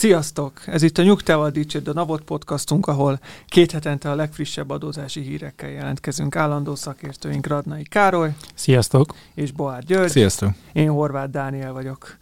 Sziasztok! Ez itt a Nyugtával Dicsőd a Navot podcastunk, ahol két hetente a legfrissebb adózási hírekkel jelentkezünk. Állandó szakértőink Radnai Károly Sziasztok! és Boár György. Sziasztok! Én Horváth Dániel vagyok.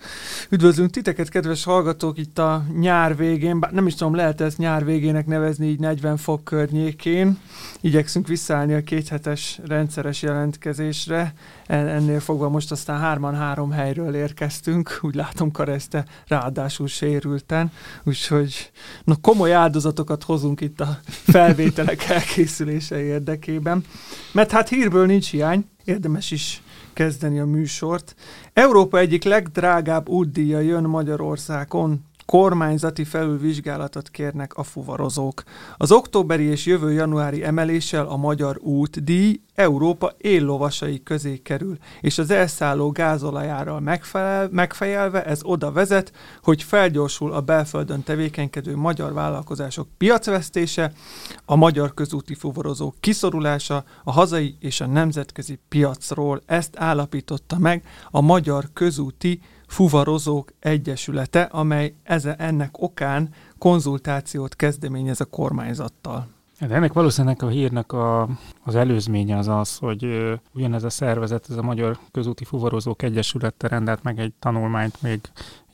Üdvözlünk titeket, kedves hallgatók, itt a nyár végén, bár nem is tudom, lehet ezt nyár végének nevezni, így 40 fok környékén. Igyekszünk visszaállni a kéthetes rendszeres jelentkezésre. En- Ennél fogva most aztán hárman három helyről érkeztünk, úgy látom Kareszte ráadásul sérülten, úgyhogy na, komoly áldozatokat hozunk itt a felvételek elkészülése érdekében. Mert hát hírből nincs hiány, érdemes is kezdeni a műsort. Európa egyik legdrágább útdíja jön Magyarországon. Kormányzati felülvizsgálatot kérnek a fuvarozók. Az októberi és jövő januári emeléssel a magyar útdíj Európa éllovasai közé kerül, és az elszálló gázolajárral megfelel, megfejelve ez oda vezet, hogy felgyorsul a belföldön tevékenykedő magyar vállalkozások piacvesztése, a magyar közúti fuvarozók kiszorulása a hazai és a nemzetközi piacról. Ezt állapította meg a Magyar Közúti Fuvarozók Egyesülete, amely eze, ennek okán konzultációt kezdeményez a kormányzattal. De ennek valószínűleg a hírnek a, az előzménye az az, hogy ö, ugyanez a szervezet, ez a Magyar Közúti Fuvarozók Egyesülete rendelt meg egy tanulmányt még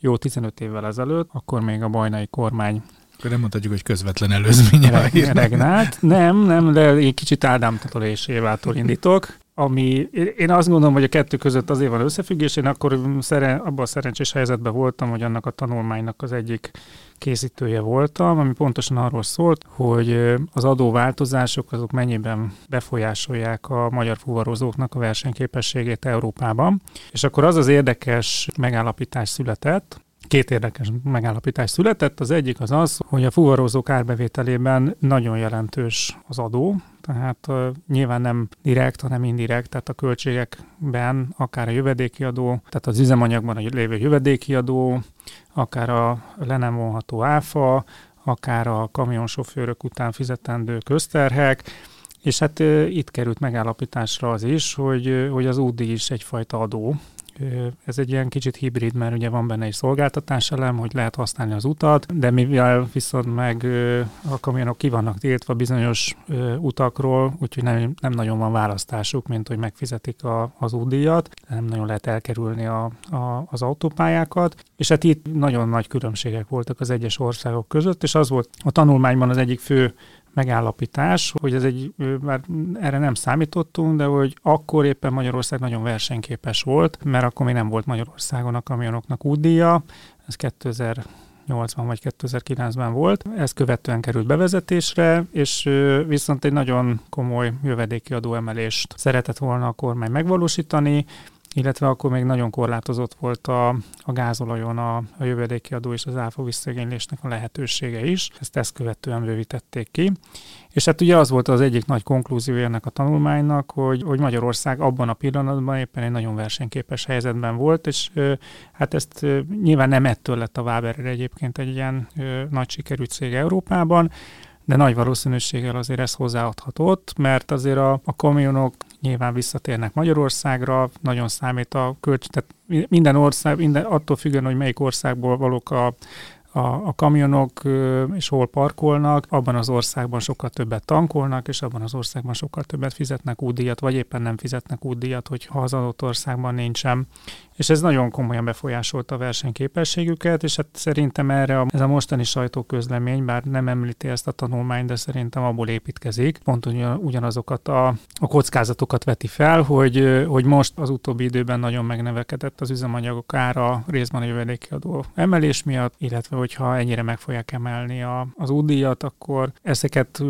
jó 15 évvel ezelőtt, akkor még a bajnai kormány Akkor nem mondhatjuk, hogy közvetlen előzménye a reg- hírnek. regnált. Nem, nem, de egy kicsit Ádám Éváttól indítok. Ami, én azt gondolom, hogy a kettő között azért van összefüggés. Én akkor szeren, abban a szerencsés helyzetben voltam, hogy annak a tanulmánynak az egyik készítője voltam, ami pontosan arról szólt, hogy az adóváltozások azok mennyiben befolyásolják a magyar fuvarozóknak a versenyképességét Európában. És akkor az az érdekes megállapítás született, Két érdekes megállapítás született. Az egyik az az, hogy a fuvarozók árbevételében nagyon jelentős az adó, tehát uh, nyilván nem direkt, hanem indirekt, tehát a költségekben akár a jövedéki adó, tehát az üzemanyagban a lévő jövedéki adó, akár a le nem vonható áfa, akár a kamionsofőrök után fizetendő közterhek, és hát uh, itt került megállapításra az is, hogy, uh, hogy az útdíj is egyfajta adó, Ez egy ilyen kicsit hibrid, mert ugye van benne egy szolgáltatás elem, hogy lehet használni az utat, de mivel viszont meg a kamionok ki vannak tiltva bizonyos utakról, úgyhogy nem, nem nagyon van választásuk, mint hogy megfizetik a, az útdíjat, nem nagyon lehet elkerülni a, a, az autópályákat, és hát itt nagyon nagy különbségek voltak az egyes országok között, és az volt a tanulmányban az egyik fő megállapítás, hogy ez egy, már erre nem számítottunk, de hogy akkor éppen Magyarország nagyon versenyképes volt, mert akkor még nem volt Magyarországon a kamionoknak útdíja, ez 2008-ban vagy 2009-ben volt. Ez követően került bevezetésre, és viszont egy nagyon komoly jövedéki adóemelést szeretett volna a kormány megvalósítani, illetve akkor még nagyon korlátozott volt a, a gázolajon a, a jövedéki adó és az áfa visszaigénylésnek a lehetősége is. Ezt ezt követően bővítették ki. És hát ugye az volt az egyik nagy konklúziója ennek a tanulmánynak, hogy, hogy Magyarország abban a pillanatban éppen egy nagyon versenyképes helyzetben volt, és hát ezt nyilván nem ettől lett a Waber egyébként egy ilyen nagy sikerű cég Európában, de nagy valószínűséggel azért ez hozzáadhatott, mert azért a, a kamionok nyilván visszatérnek Magyarországra, nagyon számít a költs, tehát minden ország, minden, attól függően, hogy melyik országból valók a, a, a kamionok és hol parkolnak, abban az országban sokkal többet tankolnak, és abban az országban sokkal többet fizetnek útdíjat, vagy éppen nem fizetnek útdíjat, hogyha az adott országban nincsen. És ez nagyon komolyan befolyásolta a versenyképességüket, és hát szerintem erre a, ez a mostani sajtóközlemény, bár nem említi ezt a tanulmányt, de szerintem abból építkezik. Pont ugyan, ugyanazokat a, a kockázatokat veti fel, hogy, hogy most az utóbbi időben nagyon megnevekedett az üzemanyagok ára részben a jövedéki adó emelés miatt, illetve hogyha ennyire meg fogják emelni a, az útdíjat, akkor ezeket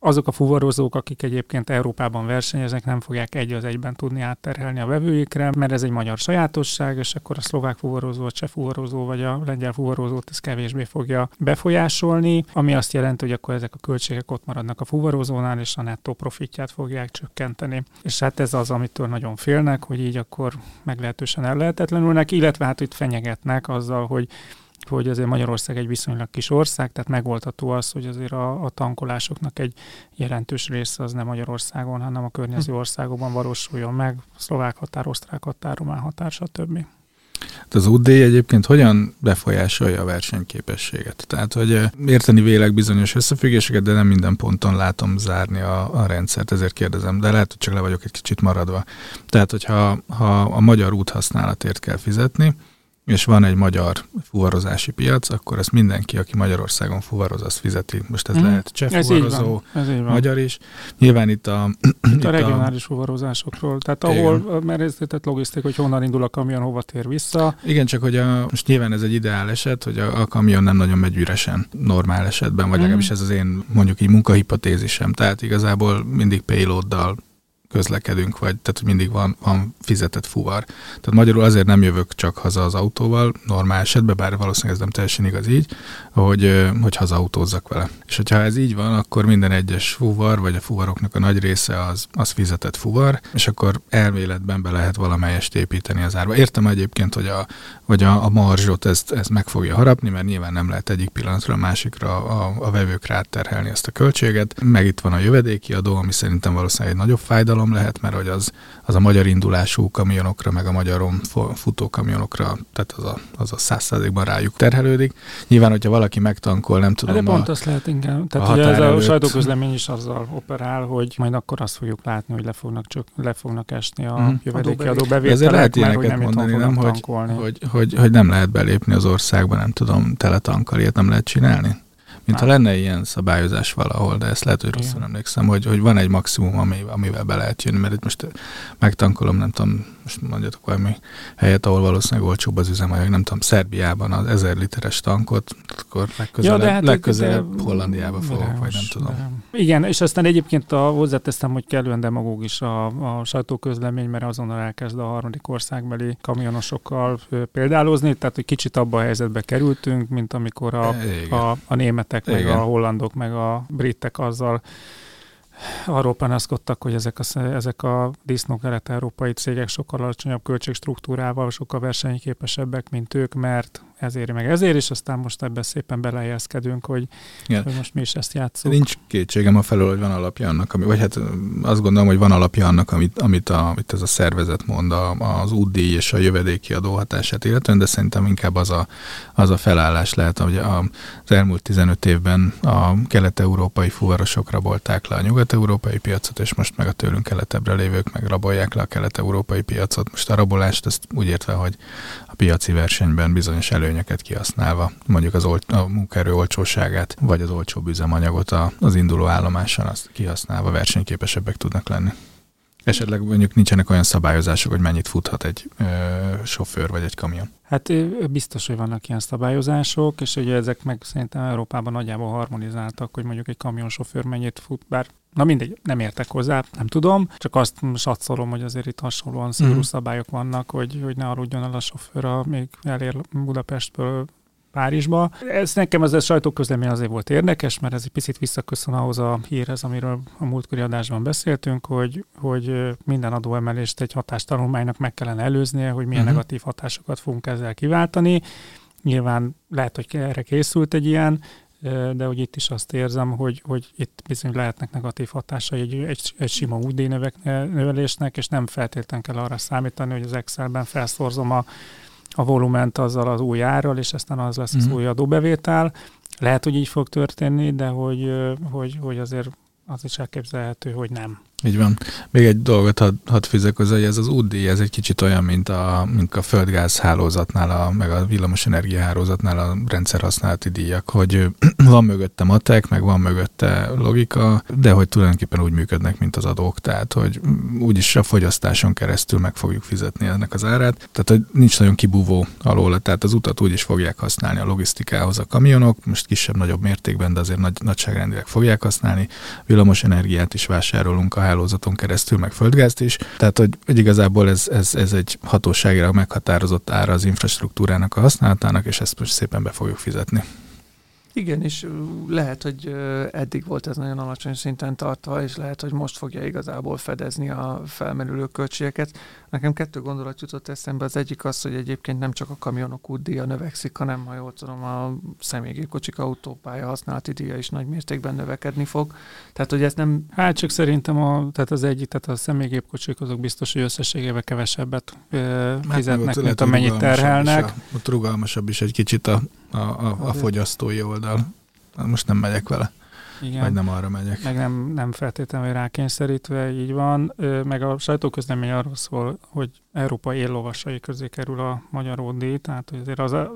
azok a fuvarozók, akik egyébként Európában versenyeznek, nem fogják egy az egyben tudni átterhelni a vevőikre, mert ez egy magyar sajátosság, és akkor a szlovák fuvarozó, a cseh fuvarozó vagy a lengyel fuvarozót ez kevésbé fogja befolyásolni, ami azt jelenti, hogy akkor ezek a költségek ott maradnak a fuvarozónál, és a nettó profitját fogják csökkenteni. És hát ez az, amitől nagyon félnek, hogy így akkor meglehetősen ellehetetlenülnek, illetve hát itt fenyegetnek azzal, hogy hogy azért Magyarország egy viszonylag kis ország, tehát megoldható az, hogy azért a, a tankolásoknak egy jelentős része az nem Magyarországon, hanem a környező hm. országokban valósuljon meg, szlovák határ, osztrák határ, román határ, stb. Hát az UD egyébként hogyan befolyásolja a versenyképességet? Tehát, hogy érteni vélek bizonyos összefüggéseket, de nem minden ponton látom zárni a, a rendszert, ezért kérdezem, de lehet, hogy csak le vagyok egy kicsit maradva. Tehát, hogyha ha a magyar úthasználatért kell fizetni, és van egy magyar fuvarozási piac, akkor ezt mindenki, aki Magyarországon fuvaroz, azt fizeti. Most ez mm. lehet cseh ez fuvarozó, ez így van. magyar is. Nyilván itt a... Itt a regionális a... fuvarozásokról. Tehát ahol, igen. mert ez tehát logisztik, hogy honnan indul a kamion, hova tér vissza. Igen, csak hogy a, most nyilván ez egy ideál eset, hogy a, a kamion nem nagyon megy üresen normál esetben, vagy mm. legalábbis ez az én mondjuk így munkahipotézisem. Tehát igazából mindig payloaddal közlekedünk, vagy tehát mindig van, van fizetett fuvar. Tehát magyarul azért nem jövök csak haza az autóval, normál esetben, bár valószínűleg ez nem teljesen igaz így, hogy, hogy hazautózzak vele. És hogyha ez így van, akkor minden egyes fuvar, vagy a fuvaroknak a nagy része az, az fizetett fuvar, és akkor elméletben be lehet valamelyest építeni az árba. Értem egyébként, hogy a, hogy a, a marzsot ezt, ezt meg fogja harapni, mert nyilván nem lehet egyik pillanatra a másikra a, a vevőkre átterhelni ezt a költséget. Meg itt van a jövedéki adó, ami szerintem valószínűleg egy nagyobb fájdalom lehet, mert hogy az, az a magyar indulású kamionokra, meg a magyaron futó kamionokra, tehát az a, az a száz rájuk terhelődik. Nyilván, hogyha valaki megtankol, nem tudom. De pont a, azt lehet inkább. Tehát a ugye ez a sajtóközlemény is azzal operál, hogy majd akkor azt fogjuk látni, hogy le fognak, csak, le fognak esni a mm. jövedéki adóbevételek, Ezért lehet ilyeneket mert, mondani, nem, hogy, hogy, hogy, hogy, nem lehet belépni az országba, nem tudom, teletankkal, ilyet nem lehet csinálni? Mint ha lenne ilyen szabályozás valahol, de ezt lehet, hogy rosszul emlékszem, hogy, hogy van egy maximum, ami, amivel be lehet jönni, mert itt most megtankolom, nem tudom, most mondjatok valami helyet, ahol valószínűleg olcsóbb az üzemanyag, nem tudom, Szerbiában az 1000 literes tankot, akkor legközelebb, ja, hát legközelebb de, Hollandiába fogok, de, vagy nem tudom. De. Igen, és aztán egyébként a, hozzáteszem, hogy kellően demagóg is a, a sajtóközlemény, mert azonnal elkezd a harmadik országbeli kamionosokkal példálozni, tehát hogy kicsit abba a helyzetbe kerültünk, mint amikor a, a, a németek, Igen. meg a hollandok, meg a britek azzal arról panaszkodtak, hogy ezek a, ezek a disznó kelet-európai cégek sokkal alacsonyabb költségstruktúrával, sokkal versenyképesebbek, mint ők, mert ezért meg ezért, és aztán most ebben szépen belehelyezkedünk, hogy, Igen. hogy most mi is ezt játszunk. Nincs kétségem a felől, hogy van alapja annak, ami, vagy hát azt gondolom, hogy van alapja annak, amit, amit, a, amit ez a szervezet mond, a, az útdíj és a jövedéki adóhatását illetően, de szerintem inkább az a, az a felállás lehet, hogy az elmúlt 15 évben a kelet-európai fuvarosok rabolták le a nyugat-európai piacot, és most meg a tőlünk keletebbre lévők meg rabolják le a kelet-európai piacot. Most a rabolást ezt úgy értve, hogy a piaci versenyben bizonyos elő előnyöket kihasználva, mondjuk az ol- a munkaerő olcsóságát, vagy az olcsóbb üzemanyagot az induló állomáson azt kihasználva versenyképesebbek tudnak lenni. Esetleg mondjuk nincsenek olyan szabályozások, hogy mennyit futhat egy ö, sofőr vagy egy kamion. Hát biztos, hogy vannak ilyen szabályozások, és ugye ezek meg szerintem Európában nagyjából harmonizáltak, hogy mondjuk egy kamionsofőr mennyit fut, bár Na mindegy, nem értek hozzá, nem tudom, csak azt satszolom, hogy azért itt hasonlóan szigorú mm. szabályok vannak, hogy, hogy ne aludjon el a sofőr, még elér Budapestből Párizsba. Ez nekem ez a sajtóközlemény azért volt érdekes, mert ez egy picit visszaköszön ahhoz a hírhez, amiről a múltkori adásban beszéltünk, hogy, hogy minden adóemelést egy hatástanulmánynak meg kellene előznie, hogy milyen uh-huh. negatív hatásokat fogunk ezzel kiváltani. Nyilván lehet, hogy erre készült egy ilyen, de hogy itt is azt érzem, hogy, hogy itt bizony lehetnek negatív hatásai egy, egy, egy sima UD növelésnek, és nem feltétlenül kell arra számítani, hogy az Excelben felszorzom a, a volument azzal az új árral, és aztán az lesz az mhm. új adóbevétel. Lehet, hogy így fog történni, de hogy, hogy, hogy azért az is elképzelhető, hogy nem. Így van. Még egy dolgot hadd had fizek hozzá, hogy ez az útdíj, ez egy kicsit olyan, mint a, mint a földgáz hálózatnál, a, meg a villamosenergia hálózatnál a rendszerhasználati díjak, hogy van mögötte matek, meg van mögötte logika, de hogy tulajdonképpen úgy működnek, mint az adók, tehát hogy úgyis a fogyasztáson keresztül meg fogjuk fizetni ennek az árát, tehát hogy nincs nagyon kibúvó alól, tehát az utat úgy is fogják használni a logisztikához a kamionok, most kisebb-nagyobb mértékben, de azért nagy, nagyságrendileg fogják használni, villamosenergiát is vásárolunk a hálózaton keresztül, meg földgázt is. Tehát, hogy, hogy igazából ez, ez, ez egy hatóságira meghatározott ára az infrastruktúrának a használatának, és ezt most szépen be fogjuk fizetni. Igen, és lehet, hogy eddig volt ez nagyon alacsony szinten tartva, és lehet, hogy most fogja igazából fedezni a felmerülő költségeket. Nekem kettő gondolat jutott eszembe. Az egyik az, hogy egyébként nem csak a kamionok útdíja növekszik, hanem, ha jól tudom, a személygépkocsik autópálya használati díja is nagy mértékben növekedni fog. Tehát, hogy ez nem... Hát csak szerintem a, tehát az egyik, tehát a személygépkocsik azok biztos, hogy összességében kevesebbet ö, hát fizetnek, hát, mint amennyit terhelnek. A, ott rugalmasabb is egy kicsit a a, a, a fogyasztói oldal. Most nem megyek vele. Igen. Vagy nem arra megyek. Meg nem, nem feltétlenül rákényszerítve, így van. Meg a sajtóközlemény arról szól, hogy Európa éllovasai közé kerül a magyar ódíj, tehát azért az a,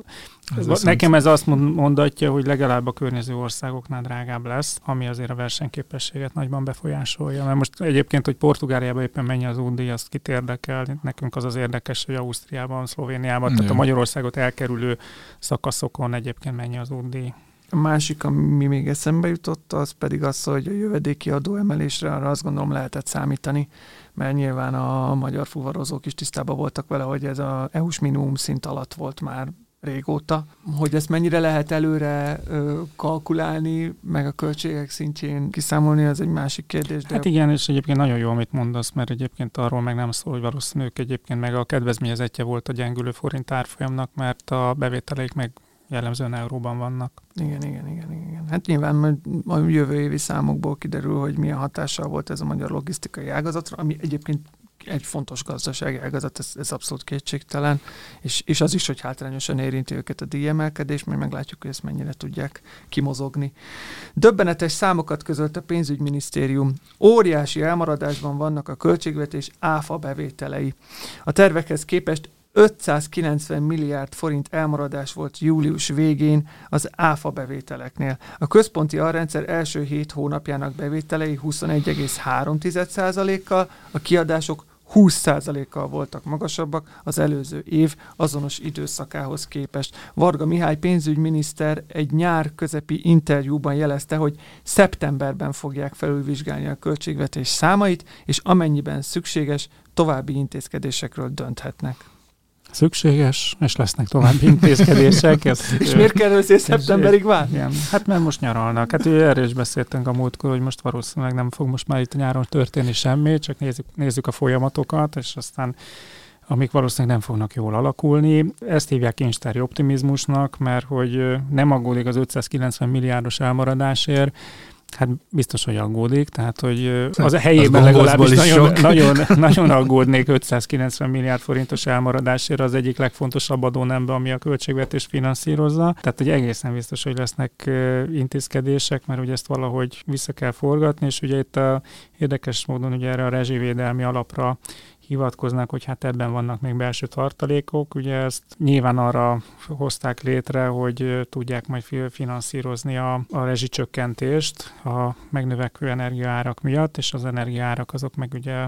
ez nekem ez azt mondatja, hogy legalább a környező országoknál drágább lesz, ami azért a versenyképességet nagyban befolyásolja. Mert most egyébként, hogy Portugáliában éppen mennyi az útdíj, azt kit érdekel. Nekünk az az érdekes, hogy Ausztriában, Szlovéniában, tehát a Magyarországot elkerülő szakaszokon egyébként mennyi az útdíj. A másik, ami még eszembe jutott, az pedig az, hogy a jövedéki adó emelésre arra azt gondolom lehetett számítani, mert nyilván a magyar fuvarozók is tisztában voltak vele, hogy ez a EU-s minimum szint alatt volt már régóta. Hogy ezt mennyire lehet előre ö, kalkulálni, meg a költségek szintjén kiszámolni, az egy másik kérdés. De... Hát igen, és egyébként nagyon jó, amit mondasz, mert egyébként arról meg nem szól, hogy valószínűleg egyébként meg a kedvezményezetje volt a gyengülő forint árfolyamnak, mert a bevételeik meg jellemzően euróban vannak. Igen, igen, igen, igen. Hát nyilván a jövő évi számokból kiderül, hogy milyen hatással volt ez a magyar logisztikai ágazatra, ami egyébként egy fontos gazdasági ágazat, ez, ez abszolút kétségtelen, és, és az is, hogy hátrányosan érinti őket a díjemelkedés, mert meglátjuk, hogy ezt mennyire tudják kimozogni. Döbbenetes számokat közölt a pénzügyminisztérium. Óriási elmaradásban vannak a költségvetés áfa bevételei. A tervekhez képest 590 milliárd forint elmaradás volt július végén az áfa bevételeknél. A központi arrendszer első hét hónapjának bevételei 21,3%-kal, a kiadások 20%-kal voltak magasabbak az előző év azonos időszakához képest. Varga Mihály pénzügyminiszter egy nyár közepi interjúban jelezte, hogy szeptemberben fogják felülvizsgálni a költségvetés számait, és amennyiben szükséges, további intézkedésekről dönthetnek szükséges, és lesznek további intézkedések. Ezt, és miért kell össze szeptemberig várni? Igen. Hát mert most nyaralnak. Hát ő erről is beszéltünk a múltkor, hogy most valószínűleg nem fog most már itt nyáron történni semmi, csak nézzük, nézzük a folyamatokat, és aztán amik valószínűleg nem fognak jól alakulni. Ezt hívják kincstári optimizmusnak, mert hogy nem aggódik az 590 milliárdos elmaradásért, Hát biztos, hogy aggódik, tehát hogy az a helyében legalábbis nagyon, nagyon, nagyon aggódnék 590 milliárd forintos elmaradásért az egyik legfontosabb adónembe, ami a költségvetés finanszírozza. Tehát hogy egészen biztos, hogy lesznek intézkedések, mert ugye ezt valahogy vissza kell forgatni, és ugye itt a, érdekes módon ugye erre a rezsivédelmi alapra hivatkoznak, hogy hát ebben vannak még belső tartalékok. Ugye ezt nyilván arra hozták létre, hogy tudják majd finanszírozni a, a rezsicsökkentést a megnövekvő energiaárak miatt, és az energiaárak azok meg ugye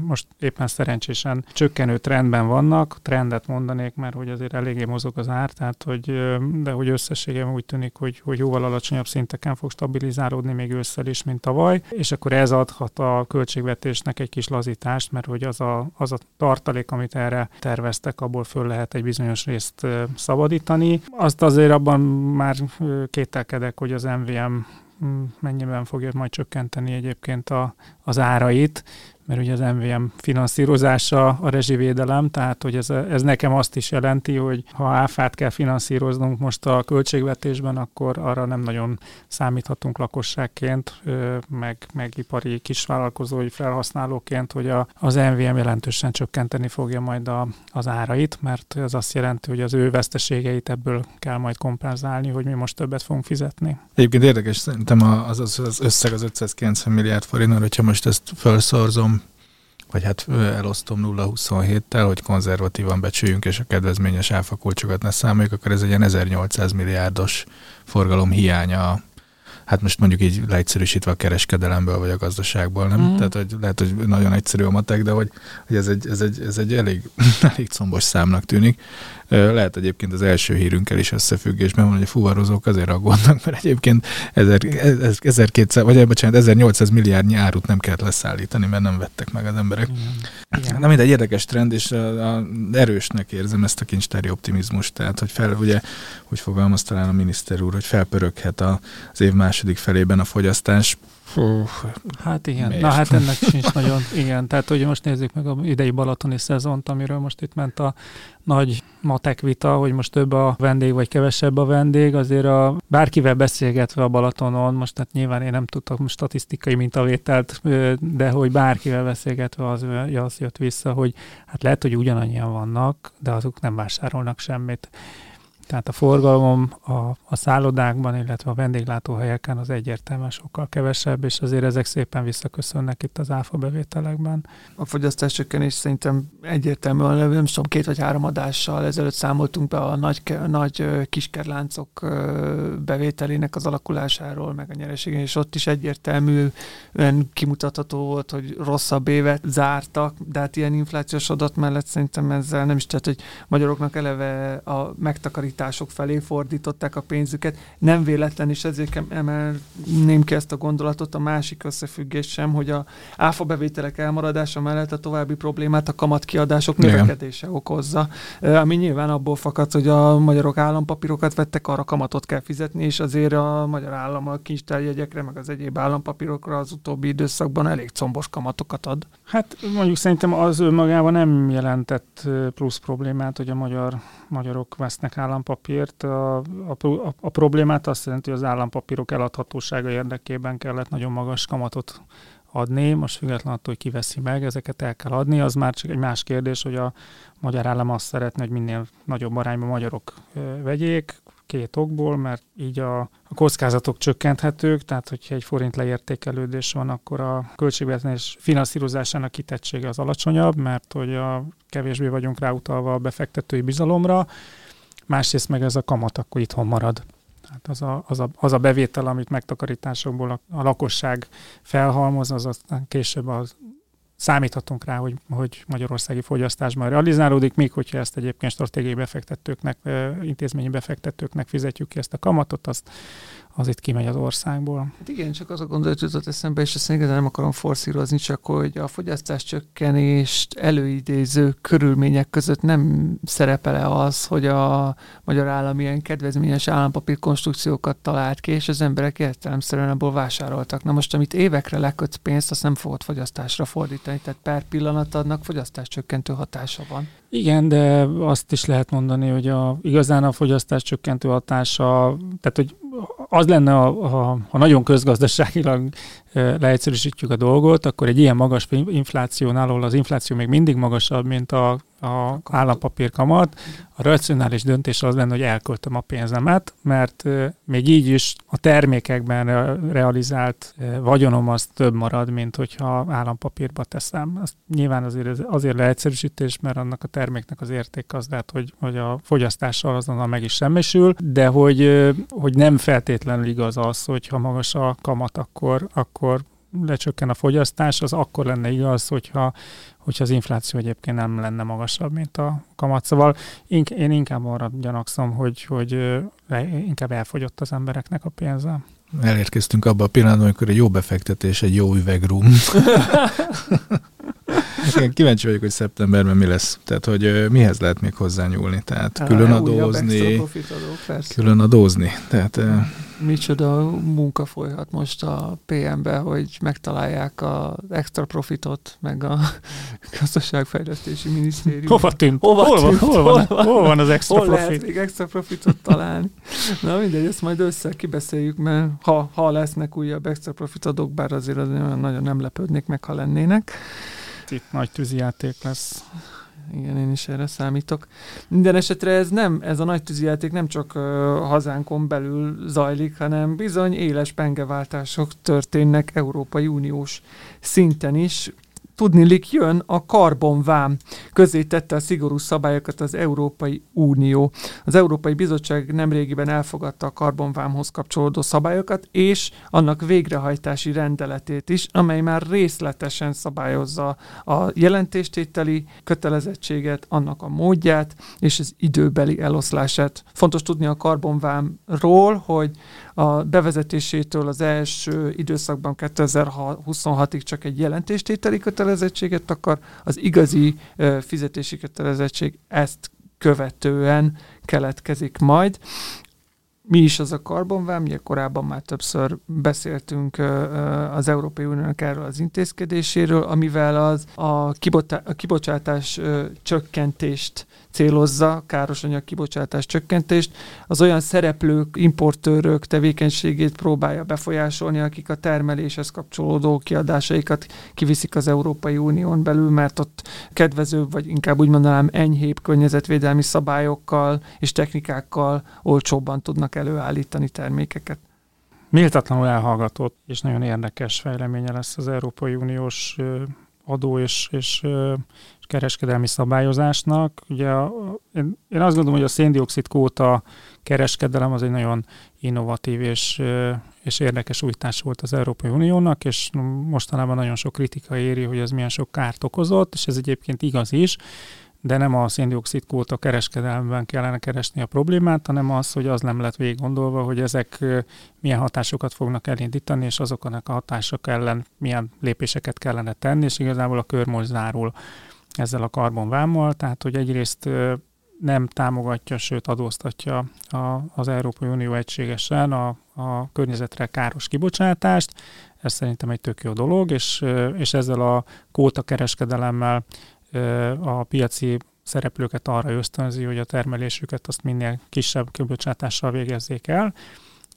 most éppen szerencsésen csökkenő trendben vannak. Trendet mondanék, mert hogy azért eléggé mozog az ár, tehát hogy, de hogy összességében úgy tűnik, hogy, hogy jóval alacsonyabb szinteken fog stabilizálódni még ősszel is, mint tavaly, és akkor ez adhat a költségvetésnek egy kis lazítást, mert hogy az a, az a tartalék, amit erre terveztek, abból föl lehet egy bizonyos részt szabadítani. Azt azért abban már kételkedek, hogy az MVM mm, mennyiben fogja majd csökkenteni egyébként a, az árait, mert ugye az MVM finanszírozása a rezsivédelem, tehát hogy ez, ez nekem azt is jelenti, hogy ha áfát kell finanszíroznunk most a költségvetésben, akkor arra nem nagyon számíthatunk lakosságként, meg, meg ipari kisvállalkozói felhasználóként, hogy a, az MVM jelentősen csökkenteni fogja majd a, az árait, mert ez azt jelenti, hogy az ő veszteségeit ebből kell majd kompenzálni, hogy mi most többet fogunk fizetni. Egyébként érdekes, szerintem az, az, az összeg az 590 milliárd forint, hogyha most ezt felszorzom, vagy hát elosztom 0,27-tel, hogy konzervatívan becsüljünk, és a kedvezményes áfakulcsokat ne számoljuk, akkor ez egy ilyen 1800 milliárdos forgalom hiánya hát most mondjuk így leegyszerűsítve a kereskedelemből vagy a gazdaságból, nem? Mm. Tehát, hogy lehet, hogy nagyon egyszerű a matek, de hogy, hogy ez, egy, ez, egy, ez egy elég, elég combos számnak tűnik. Lehet egyébként az első hírünkkel is összefüggésben van, hogy a fuvarozók azért aggódnak, mert egyébként 1200, vagy bocsánat, 1800 milliárdnyi árut nem kellett leszállítani, mert nem vettek meg az emberek. Igen. Na mindegy érdekes trend, és a, a, erősnek érzem ezt a kincstári optimizmust, tehát hogy fel, ugye, hogy fogalmaz talán a miniszter úr, hogy felpöröghet az év második felében a fogyasztás, Fú, hát igen, miért? na hát ennek sincs nagyon, igen, tehát hogy most nézzük meg a idei balatoni szezont, amiről most itt ment a nagy matek vita, hogy most több a vendég, vagy kevesebb a vendég, azért a, bárkivel beszélgetve a Balatonon, most hát nyilván én nem tudtak most statisztikai mintavételt, de hogy bárkivel beszélgetve az, az jött vissza, hogy hát lehet, hogy ugyanannyian vannak, de azok nem vásárolnak semmit. Tehát a forgalom a, a szállodákban, illetve a vendéglátóhelyeken az egyértelműen sokkal kevesebb, és azért ezek szépen visszaköszönnek itt az áfa bevételekben. A fogyasztás csökkenés szerintem egyértelműen, nem tudom, két vagy három adással ezelőtt számoltunk be a nagy, nagy kiskerláncok bevételének az alakulásáról, meg a nyereségen, és ott is egyértelműen kimutatható volt, hogy rosszabb évet zártak, de hát ilyen inflációs adat mellett szerintem ezzel nem is, tehát, hogy magyaroknak eleve a megtakarítás megtakarítások felé fordították a pénzüket. Nem véletlen, és ezért emelném ki ezt a gondolatot, a másik összefüggés sem, hogy a áfa bevételek elmaradása mellett a további problémát a kamatkiadások növekedése okozza, ami nyilván abból fakad, hogy a magyarok állampapírokat vettek, arra kamatot kell fizetni, és azért a magyar állam a kincstárjegyekre, meg az egyéb állampapírokra az utóbbi időszakban elég combos kamatokat ad. Hát mondjuk szerintem az önmagában nem jelentett plusz problémát, hogy a magyar, magyarok vesznek állampapírokat, állampapírt. A, a, a problémát azt jelenti, hogy az állampapírok eladhatósága érdekében kellett nagyon magas kamatot adni, most független attól, hogy kiveszi meg, ezeket el kell adni, az már csak egy más kérdés, hogy a magyar állam azt szeretne, hogy minél nagyobb arányban magyarok vegyék, két okból, mert így a, a kockázatok csökkenthetők, tehát hogyha egy forint leértékelődés van, akkor a költségvetés finanszírozásának kitettsége az alacsonyabb, mert hogy a kevésbé vagyunk ráutalva a befektetői bizalomra, másrészt meg ez a kamat akkor itthon marad. Tehát az a, az, a, az a bevétel, amit megtakarításokból a, a lakosság felhalmoz, az aztán később az számíthatunk rá, hogy, hogy magyarországi fogyasztásban realizálódik, még hogyha ezt egyébként stratégiai befektetőknek, intézményi befektetőknek fizetjük ki ezt a kamatot, azt az itt kimegy az országból. Hát igen, csak az a gondolat jutott eszembe, és ezt igazán nem akarom forszírozni, csak hogy a fogyasztás csökkenést előidéző körülmények között nem szerepele az, hogy a magyar állam ilyen kedvezményes állampapír konstrukciókat talált ki, és az emberek értelemszerűen abból vásároltak. Na most, amit évekre lekötsz pénzt, azt nem fogod fogyasztásra fordítani, tehát per pillanat adnak fogyasztás csökkentő hatása van. Igen, de azt is lehet mondani, hogy a, igazán a fogyasztás csökkentő hatása, tehát hogy az lenne, ha, ha nagyon közgazdaságilag leegyszerűsítjük a dolgot, akkor egy ilyen magas inflációnál, ahol az infláció még mindig magasabb, mint a a állampapír kamat, a racionális döntés az lenne, hogy elköltöm a pénzemet, mert még így is a termékekben realizált vagyonom az több marad, mint hogyha állampapírba teszem. Azt nyilván azért, azért leegyszerűsítés, mert annak a terméknek az érték az lehet, hogy, hogy a fogyasztással azonnal meg is semmisül, de hogy, hogy nem feltétlenül igaz az, hogy ha magas a kamat, akkor, akkor lecsökken a fogyasztás, az akkor lenne igaz, hogyha, hogyha az infláció egyébként nem lenne magasabb, mint a kamat. Szóval én inkább arra gyanakszom, hogy, hogy inkább elfogyott az embereknek a pénze. Elérkeztünk abba a pillanatban, amikor egy jó befektetés, egy jó üvegrum. Igen, kíváncsi vagyok, hogy szeptemberben mi lesz. Tehát, hogy mihez lehet még hozzányúlni. Tehát külön adózni. Külön adózni. Tehát micsoda munka folyhat most a PM-be, hogy megtalálják az extra profitot, meg a gazdaságfejlesztési minisztérium. Hova tűnt? Hova hol, tűnt? Van, hol, van, Hol van? hol van az extra Hol lehet profit? még extra profitot találni? Na mindegy, ezt majd össze kibeszéljük, mert ha, ha lesznek újabb extra profitadók, bár azért az olyan nagyon nem lepődnék meg, ha lennének. Itt nagy tűzijáték lesz. Igen, én is erre számítok. Minden esetre ez nem, ez a nagy tűzijáték nem csak uh, hazánkon belül zajlik, hanem bizony éles pengeváltások történnek Európai Uniós szinten is. Tudnilik jön a karbonvám. Közé tette a szigorú szabályokat az Európai Unió. Az Európai Bizottság nemrégiben elfogadta a karbonvámhoz kapcsolódó szabályokat, és annak végrehajtási rendeletét is, amely már részletesen szabályozza a jelentéstételi kötelezettséget, annak a módját és az időbeli eloszlását. Fontos tudni a karbonvámról, hogy a bevezetésétől az első időszakban 2026-ig csak egy jelentéstételi kötelezettséget akar, az igazi fizetési kötelezettség ezt követően keletkezik majd. Mi is az a karbonvám? Ugye korábban már többször beszéltünk az Európai Uniónak erről az intézkedéséről, amivel az a, kibota- a kibocsátás csökkentést célozza, károsanyag kibocsátás csökkentést, az olyan szereplők, importőrök tevékenységét próbálja befolyásolni, akik a termeléshez kapcsolódó kiadásaikat kiviszik az Európai Unión belül, mert ott kedvezőbb, vagy inkább úgy mondanám enyhébb környezetvédelmi szabályokkal és technikákkal olcsóbban tudnak előállítani termékeket. Méltatlanul elhallgatott és nagyon érdekes fejleménye lesz az Európai Uniós adó és, és, és kereskedelmi szabályozásnak. Ugye én, én azt gondolom, hogy a széndiokszid kóta kereskedelem az egy nagyon innovatív és, és érdekes újítás volt az Európai Uniónak, és mostanában nagyon sok kritika éri, hogy ez milyen sok kárt okozott, és ez egyébként igaz is, de nem a széndiokszid kóta kereskedelemben kellene keresni a problémát, hanem az, hogy az nem lett végig gondolva, hogy ezek milyen hatásokat fognak elindítani, és azoknak a hatások ellen milyen lépéseket kellene tenni, és igazából a kör most zárul ezzel a karbonvámmal, tehát hogy egyrészt nem támogatja, sőt adóztatja a, az Európai Unió egységesen a, a környezetre káros kibocsátást. Ez szerintem egy tök jó dolog, és, és ezzel a kóta kereskedelemmel a piaci szereplőket arra ösztönzi, hogy a termelésüket azt minél kisebb kibocsátással végezzék el.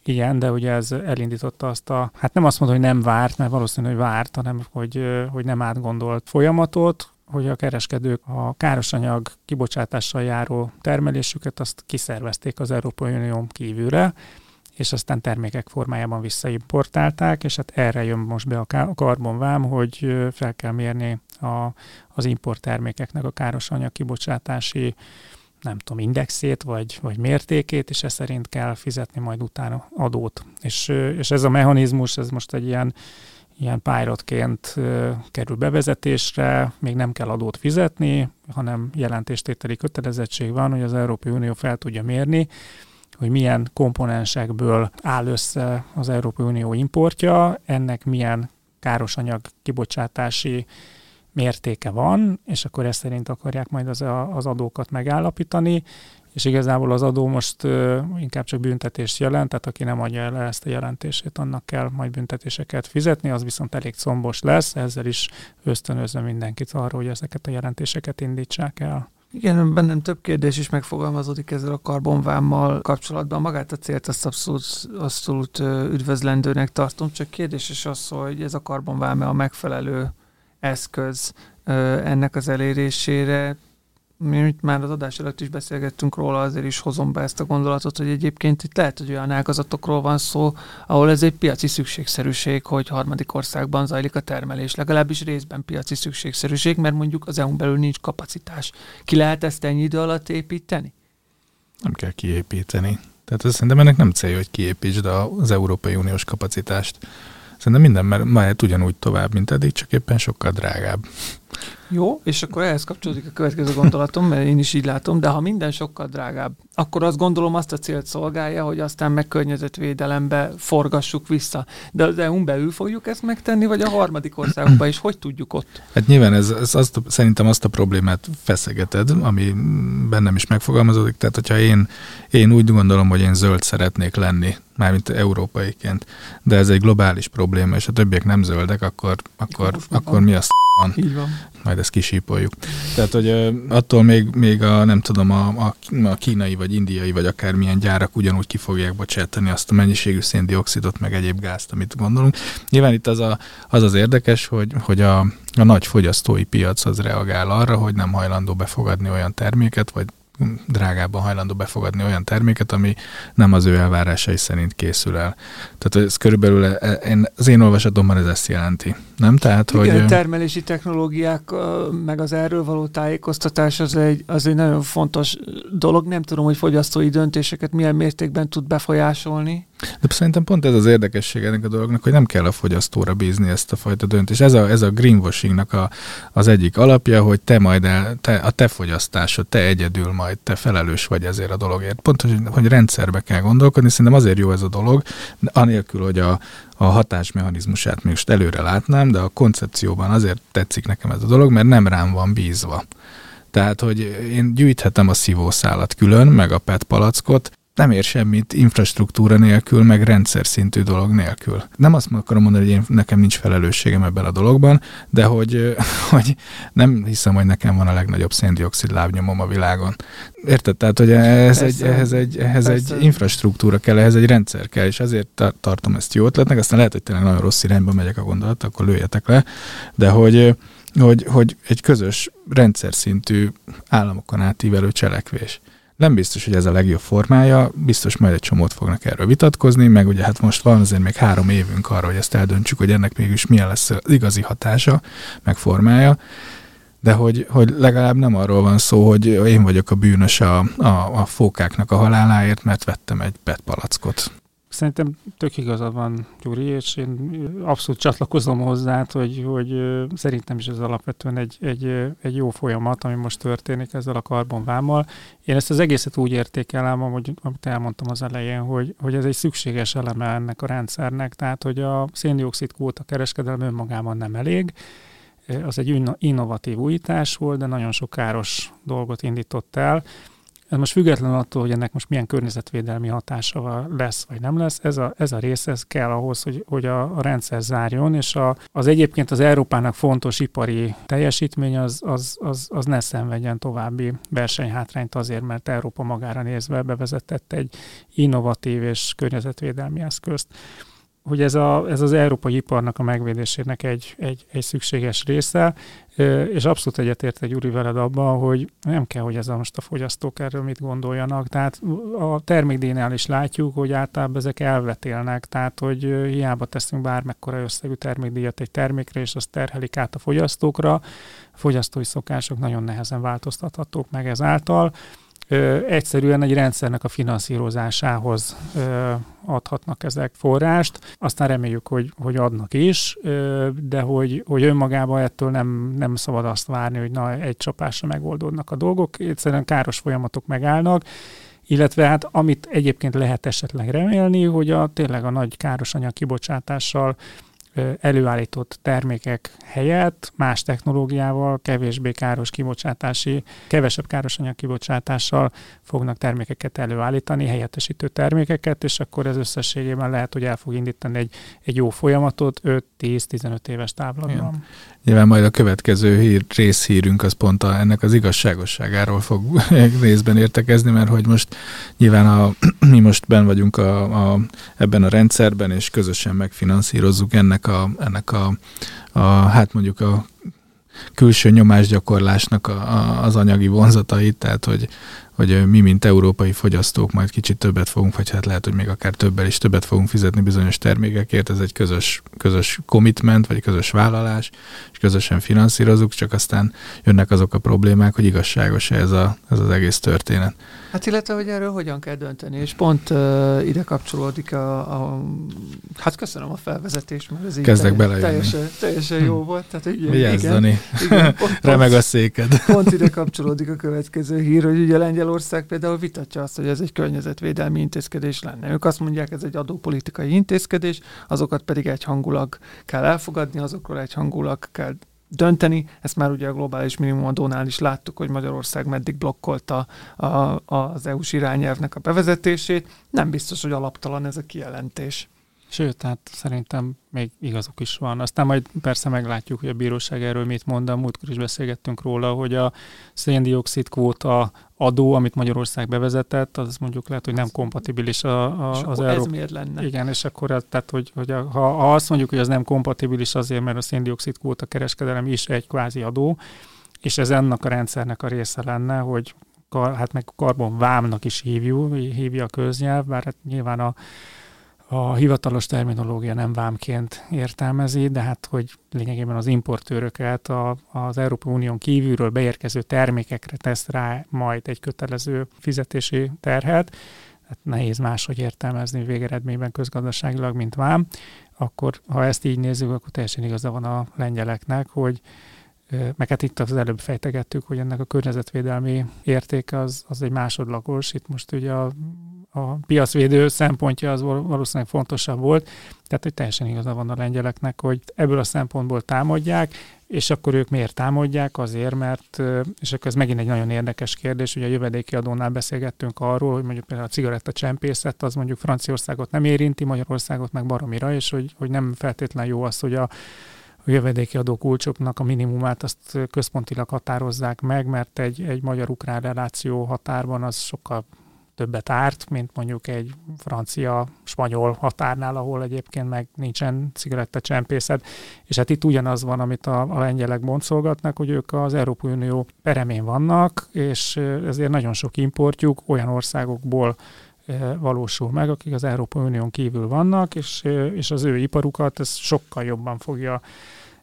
Igen, de ugye ez elindította azt a, hát nem azt mondom, hogy nem várt, mert valószínű, hogy várt, hanem hogy, hogy nem átgondolt folyamatot, hogy a kereskedők a károsanyag kibocsátással járó termelésüket azt kiszervezték az Európai Unión kívülre, és aztán termékek formájában visszaimportálták, és hát erre jön most be a karbonvám, hogy fel kell mérni a, az import termékeknek a károsanyag kibocsátási nem tudom, indexét vagy, vagy mértékét, és ez szerint kell fizetni majd utána adót. És, és ez a mechanizmus, ez most egy ilyen ilyen pilotként kerül bevezetésre, még nem kell adót fizetni, hanem jelentéstételi kötelezettség van, hogy az Európai Unió fel tudja mérni, hogy milyen komponensekből áll össze az Európai Unió importja, ennek milyen károsanyag kibocsátási mértéke van, és akkor ezt szerint akarják majd az, a, az adókat megállapítani, és igazából az adó most ö, inkább csak büntetést jelent, tehát aki nem adja el ezt a jelentését, annak kell majd büntetéseket fizetni, az viszont elég combos lesz, ezzel is ösztönözve mindenkit arra, hogy ezeket a jelentéseket indítsák el. Igen, bennem több kérdés is megfogalmazódik ezzel a karbonvámmal kapcsolatban. Magát a célt azt abszolút, abszolút üdvözlendőnek tartom, csak kérdés is az, hogy ez a karbonvám a megfelelő eszköz ennek az elérésére. Mi itt már az adás előtt is beszélgettünk róla, azért is hozom be ezt a gondolatot, hogy egyébként itt lehet, hogy olyan ágazatokról van szó, ahol ez egy piaci szükségszerűség, hogy harmadik országban zajlik a termelés, legalábbis részben piaci szükségszerűség, mert mondjuk az EU-n belül nincs kapacitás. Ki lehet ezt ennyi idő alatt építeni? Nem kell kiépíteni. Tehát ez szerintem ennek nem célja, hogy kiépítsd az Európai Uniós kapacitást. Szerintem minden mehet ugyanúgy tovább, mint eddig, csak éppen sokkal drágább. Jó, és akkor ehhez kapcsolódik a következő gondolatom, mert én is így látom, de ha minden sokkal drágább, akkor azt gondolom azt a célt szolgálja, hogy aztán meg környezetvédelembe forgassuk vissza. De az EU-n belül fogjuk ezt megtenni, vagy a harmadik országokban, és hogy tudjuk ott? Hát nyilván ez, ez azt, szerintem azt a problémát feszegeted, ami bennem is megfogalmazódik. Tehát, hogyha én, én úgy gondolom, hogy én zöld szeretnék lenni, mármint európaiként, de ez egy globális probléma, és a többiek nem zöldek, akkor, akkor, akkor mi azt van. Így van. Majd ezt kisípoljuk. Tehát, hogy attól még, még a, nem tudom, a, a, a kínai, vagy indiai, vagy akármilyen gyárak ugyanúgy ki fogják bocsátani azt a mennyiségű széndiokszidot, meg egyéb gázt, amit gondolunk. Nyilván itt az a, az, az érdekes, hogy, hogy a, a nagy fogyasztói piac az reagál arra, hogy nem hajlandó befogadni olyan terméket, vagy drágában hajlandó befogadni olyan terméket, ami nem az ő elvárásai szerint készül el. Tehát ez körülbelül e, én, az én olvasatomban ez ezt jelenti. Nem? Tehát, Igen, hogy... a termelési technológiák, meg az erről való tájékoztatás az egy, az egy nagyon fontos dolog. Nem tudom, hogy fogyasztói döntéseket milyen mértékben tud befolyásolni. De szerintem pont ez az érdekesség ennek a dolognak, hogy nem kell a fogyasztóra bízni ezt a fajta döntést. Ez a, ez a greenwashingnak a, az egyik alapja, hogy te majd el, te, a te fogyasztásod, te egyedül majd, te felelős vagy ezért a dologért. Pont, hogy, hogy rendszerbe kell gondolkodni, szerintem azért jó ez a dolog, anélkül, hogy a, a hatásmechanizmusát még most előre látnám, de a koncepcióban azért tetszik nekem ez a dolog, mert nem rám van bízva. Tehát, hogy én gyűjthetem a szívószálat külön, meg a PET palackot, nem ér semmit infrastruktúra nélkül, meg rendszer szintű dolog nélkül. Nem azt akarom mondani, hogy én, nekem nincs felelősségem ebben a dologban, de hogy, hogy nem hiszem, hogy nekem van a legnagyobb széndiokszid lábnyomom a világon. Érted? Tehát, hogy ez egy, ehhez, egy, ehhez egy infrastruktúra kell, ehhez egy rendszer kell, és ezért tartom ezt jó ötletnek. Aztán lehet, hogy tényleg nagyon rossz irányba megyek a gondolat, akkor lőjetek le, de hogy hogy, hogy egy közös rendszer szintű államokon átívelő cselekvés. Nem biztos, hogy ez a legjobb formája, biztos majd egy csomót fognak erről vitatkozni, meg ugye hát most van azért még három évünk arra, hogy ezt eldöntsük, hogy ennek mégis milyen lesz az igazi hatása, meg formája, de hogy, hogy legalább nem arról van szó, hogy én vagyok a bűnös a, a, a fókáknak a haláláért, mert vettem egy PET. Szerintem tök igazad van, Gyuri, és én abszolút csatlakozom hozzá, hogy, hogy szerintem is ez alapvetően egy, egy, egy jó folyamat, ami most történik ezzel a karbonvámmal. Én ezt az egészet úgy értékelem, hogy, amit elmondtam az elején, hogy, hogy ez egy szükséges eleme ennek a rendszernek, tehát hogy a széndiokszid kvóta kereskedelem önmagában nem elég, az egy innovatív újítás volt, de nagyon sok káros dolgot indított el, ez most független attól, hogy ennek most milyen környezetvédelmi hatása lesz, vagy nem lesz, ez a, ez a rész ez kell ahhoz, hogy, hogy a, a rendszer zárjon, és a, az egyébként az Európának fontos ipari teljesítmény az, az, az, az ne szenvedjen további versenyhátrányt azért, mert Európa magára nézve bevezetett egy innovatív és környezetvédelmi eszközt hogy ez, a, ez az európai iparnak a megvédésének egy, egy, egy szükséges része, és abszolút egyetért Gyuri veled abban, hogy nem kell, hogy ez a most a fogyasztók erről mit gondoljanak. Tehát a termékdíjnál is látjuk, hogy általában ezek elvetélnek, tehát hogy hiába teszünk bármekkora összegű termékdíjat egy termékre, és azt terhelik át a fogyasztókra. A fogyasztói szokások nagyon nehezen változtathatók meg ezáltal egyszerűen egy rendszernek a finanszírozásához adhatnak ezek forrást. Aztán reméljük, hogy, hogy adnak is, de hogy, hogy önmagában ettől nem, nem szabad azt várni, hogy na, egy csapásra megoldódnak a dolgok. Egyszerűen káros folyamatok megállnak, illetve hát amit egyébként lehet esetleg remélni, hogy a tényleg a nagy károsanyag kibocsátással előállított termékek helyett más technológiával, kevésbé káros kibocsátási, kevesebb káros anyag kibocsátással fognak termékeket előállítani, helyettesítő termékeket, és akkor ez összességében lehet, hogy el fog indítani egy, egy jó folyamatot 5-10-15 éves távlatban. Nyilván majd a következő hír, részhírünk az pont a, ennek az igazságosságáról fog részben értekezni, mert hogy most nyilván a, mi most ben vagyunk a, a, ebben a rendszerben, és közösen megfinanszírozzuk ennek a, ennek a, a hát mondjuk a külső nyomásgyakorlásnak a, a, az anyagi vonzatait, tehát hogy hogy mi, mint európai fogyasztók majd kicsit többet fogunk, vagy hát lehet, hogy még akár többel is többet fogunk fizetni bizonyos termékekért, ez egy közös, közös commitment, vagy közös vállalás, és közösen finanszírozunk, csak aztán jönnek azok a problémák, hogy igazságos ez, a, ez az egész történet. Hát illetve, hogy erről hogyan kell dönteni, és pont uh, ide kapcsolódik a, a... Hát köszönöm a felvezetést, mert ez így Kezdek teljes, teljesen, teljesen jó volt. Tehát, igen, Vigyázz, igen, igen, pont, Remeg a széked. Pont ide kapcsolódik a következő hír, hogy ugye Lengyelország például vitatja azt, hogy ez egy környezetvédelmi intézkedés lenne. Ők azt mondják, ez egy adópolitikai intézkedés, azokat pedig egyhangulag kell elfogadni, azokról egyhangulag kell dönteni. Ezt már ugye a globális minimumadónál is láttuk, hogy Magyarország meddig blokkolta a, az EU-s irányelvnek a bevezetését. Nem biztos, hogy alaptalan ez a kijelentés. Sőt, tehát szerintem még igazuk is van. Aztán majd persze meglátjuk, hogy a bíróság erről mit mond, a múltkor is beszélgettünk róla, hogy a széndiokszid kvóta adó, amit Magyarország bevezetett, az mondjuk lehet, hogy nem kompatibilis a, a, az Európa. ez miért lenne? Igen, és akkor tehát, hogy, hogy a, ha, ha azt mondjuk, hogy az nem kompatibilis azért, mert a széndiokszid kvóta kereskedelem is egy kvázi adó, és ez ennek a rendszernek a része lenne, hogy hát meg karbonvámnak is hívjuk, hívja a köznyelv, bár hát nyilván a a hivatalos terminológia nem vámként értelmezi, de hát hogy lényegében az importőröket a, az Európai Unión kívülről beérkező termékekre tesz rá majd egy kötelező fizetési terhet, hát nehéz máshogy értelmezni végeredményben közgazdaságilag, mint vám, akkor ha ezt így nézzük, akkor teljesen igaza van a lengyeleknek, hogy meg hát itt az előbb fejtegettük, hogy ennek a környezetvédelmi értéke az, az egy másodlagos. Itt most ugye a a piacvédő szempontja az valószínűleg fontosabb volt. Tehát, hogy teljesen igaza van a lengyeleknek, hogy ebből a szempontból támadják, és akkor ők miért támadják? Azért, mert, és akkor ez megint egy nagyon érdekes kérdés, ugye a jövedéki adónál beszélgettünk arról, hogy mondjuk például a cigaretta csempészet, az mondjuk Franciaországot nem érinti, Magyarországot meg baromira, és hogy, hogy nem feltétlenül jó az, hogy a, a jövedéki adó kulcsoknak a minimumát azt központilag határozzák meg, mert egy, egy magyar-ukrán reláció határban az sokkal többet árt, mint mondjuk egy francia-spanyol határnál, ahol egyébként meg nincsen cigarettacsempészet. És hát itt ugyanaz van, amit a, a lengyelek boncolgatnak, hogy ők az Európai Unió peremén vannak, és ezért nagyon sok importjuk olyan országokból valósul meg, akik az Európai Unión kívül vannak, és, és az ő iparukat ez sokkal jobban fogja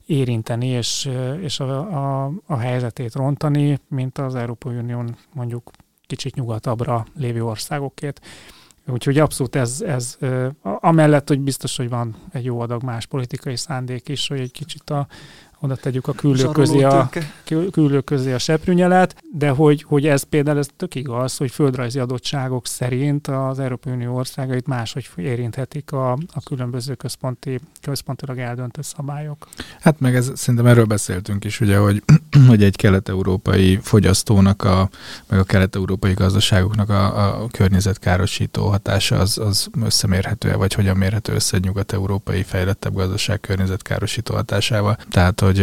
érinteni, és, és a, a, a helyzetét rontani, mint az Európai Unión mondjuk kicsit nyugatabbra lévő országokért. Úgyhogy abszolút ez, ez amellett, hogy biztos, hogy van egy jó adag más politikai szándék is, hogy egy kicsit a, oda tegyük a küllő közé a, küllő közé a seprűnyelet, de hogy, hogy ez például ez tök igaz, hogy földrajzi adottságok szerint az Európai Unió országait máshogy érinthetik a, a különböző központi, központilag eldöntött szabályok. Hát meg ez, szerintem erről beszéltünk is, ugye, hogy, hogy egy kelet-európai fogyasztónak, a, meg a kelet-európai gazdaságoknak a, a környezetkárosító hatása az, az összemérhető vagy hogyan mérhető össze egy nyugat-európai fejlettebb gazdaság környezetkárosító hatásával. Tehát, hogy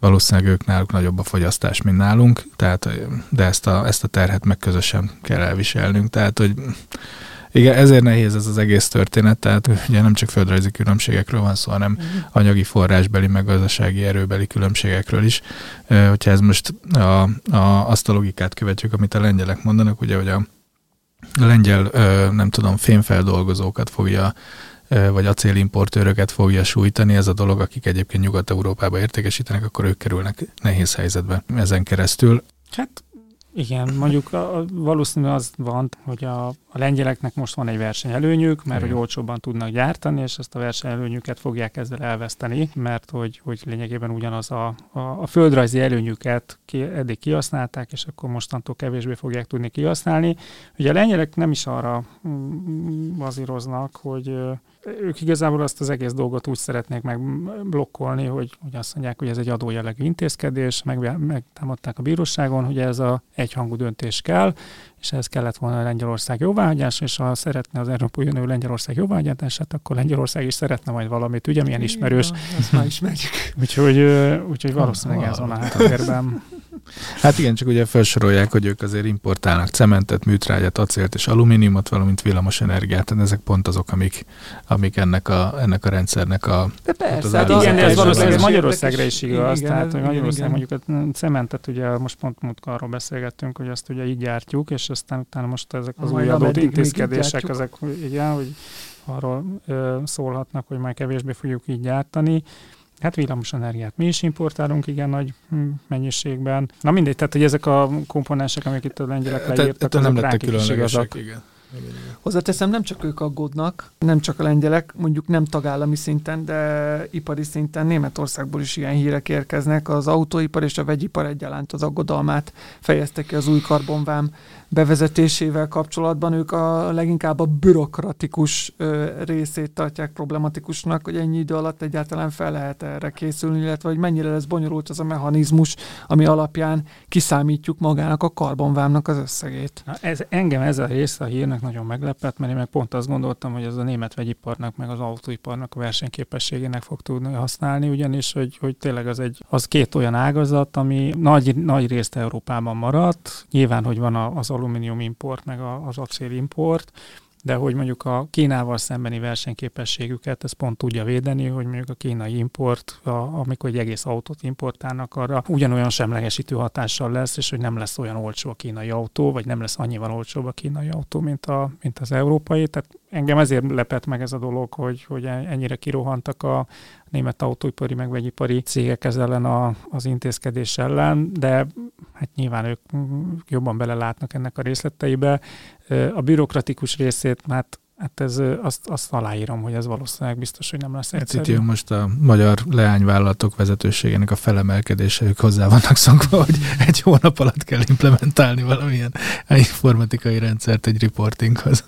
valószínűleg ők náluk nagyobb a fogyasztás, mint nálunk, tehát, de ezt a, ezt a terhet meg közösen kell elviselnünk. Tehát, hogy igen, ezért nehéz ez az egész történet, tehát ugye nem csak földrajzi különbségekről van szó, hanem uh-huh. anyagi forrásbeli, meg gazdasági erőbeli különbségekről is. Hogyha ez most a, a, azt a logikát követjük, amit a lengyelek mondanak, ugye, hogy a, a lengyel, nem tudom, fémfeldolgozókat fogja vagy acélimportőröket fogja sújtani ez a dolog, akik egyébként Nyugat-Európába értékesítenek, akkor ők kerülnek nehéz helyzetbe ezen keresztül. Hát igen, mondjuk a, valószínű az van, hogy a, a lengyeleknek most van egy versenyelőnyük, mert Igen. hogy olcsóbban tudnak gyártani, és ezt a versenyelőnyüket fogják ezzel elveszteni, mert hogy, hogy lényegében ugyanaz a, a, a földrajzi előnyüket ki, eddig kihasználták, és akkor mostantól kevésbé fogják tudni kihasználni. Ugye a lengyelek nem is arra bazíroznak, hogy ők igazából azt az egész dolgot úgy szeretnék megblokkolni, hogy, hogy azt mondják, hogy ez egy adójellegű intézkedés, meg, megtámadták a bíróságon, hogy ez a egyhangú döntés kell, és ez kellett volna a Lengyelország jóváhagyása, és ha szeretne az Európai Unió Lengyelország jóváhagyását, akkor Lengyelország is szeretne majd valamit, ugye milyen ismerős. Azt már ismerjük. úgyhogy, úgyhogy valószínűleg ez van a háttérben. Hát igen, csak ugye felsorolják, hogy ők azért importálnak cementet, műtrágyat, acélt és alumíniumot, valamint villamos energiát. Tehát ezek pont azok, amik, amik ennek, a, ennek a rendszernek a... De persze, hát az Igen, de ez valószínűleg Magyarországra is igaz. igen, tehát, hogy igen, Magyarország igen. mondjuk a cementet, ugye most pont múltkor arról beszélgettünk, hogy azt ugye így gyártjuk, és aztán utána most ezek az új adott intézkedések, ezek igen, hogy arról ö, szólhatnak, hogy már kevésbé fogjuk így gyártani. Hát villamos energiát mi is importálunk igen nagy hm, mennyiségben. Na mindegy, tehát hogy ezek a komponensek, amik itt a lengyelek leírtak, ettől azok nem lettek különlegesek. Igen. Hozzáteszem, nem csak ők aggódnak, nem csak a lengyelek, mondjuk nem tagállami szinten, de ipari szinten Németországból is ilyen hírek érkeznek. Az autóipar és a vegyipar egyaránt az aggodalmát fejezte ki az új karbonvám bevezetésével kapcsolatban. Ők a leginkább a bürokratikus ö, részét tartják problematikusnak, hogy ennyi idő alatt egyáltalán fel lehet erre készülni, illetve hogy mennyire lesz bonyolult az a mechanizmus, ami alapján kiszámítjuk magának a karbonvámnak az összegét. Na, ez, engem ez a része a hírnek nagyon meglepett, mert én meg pont azt gondoltam, hogy ez a német vegyiparnak, meg az autóiparnak a versenyképességének fog tudni használni, ugyanis, hogy, hogy tényleg az, egy, az két olyan ágazat, ami nagy, nagy részt Európában maradt. Nyilván, hogy van az alumínium import, meg az acél import, de hogy mondjuk a Kínával szembeni versenyképességüket ez pont tudja védeni, hogy mondjuk a kínai import, a, amikor egy egész autót importálnak, arra ugyanolyan semlegesítő hatással lesz, és hogy nem lesz olyan olcsó a kínai autó, vagy nem lesz annyival olcsóbb a kínai autó, mint, a, mint az európai. Tehát engem ezért lepett meg ez a dolog, hogy, hogy ennyire kirohantak a német autóipari, meg vegyipari cégek ez ellen a, az intézkedés ellen, de hát nyilván ők jobban belelátnak ennek a részleteibe. A bürokratikus részét, hát Hát ez, azt, azt aláírom, hogy ez valószínűleg biztos, hogy nem lesz Hát egyszerű. itt jön most a magyar leányvállalatok vezetőségének a felemelkedése, ők hozzá vannak szokva, hogy egy hónap alatt kell implementálni valamilyen informatikai rendszert egy reportinghoz.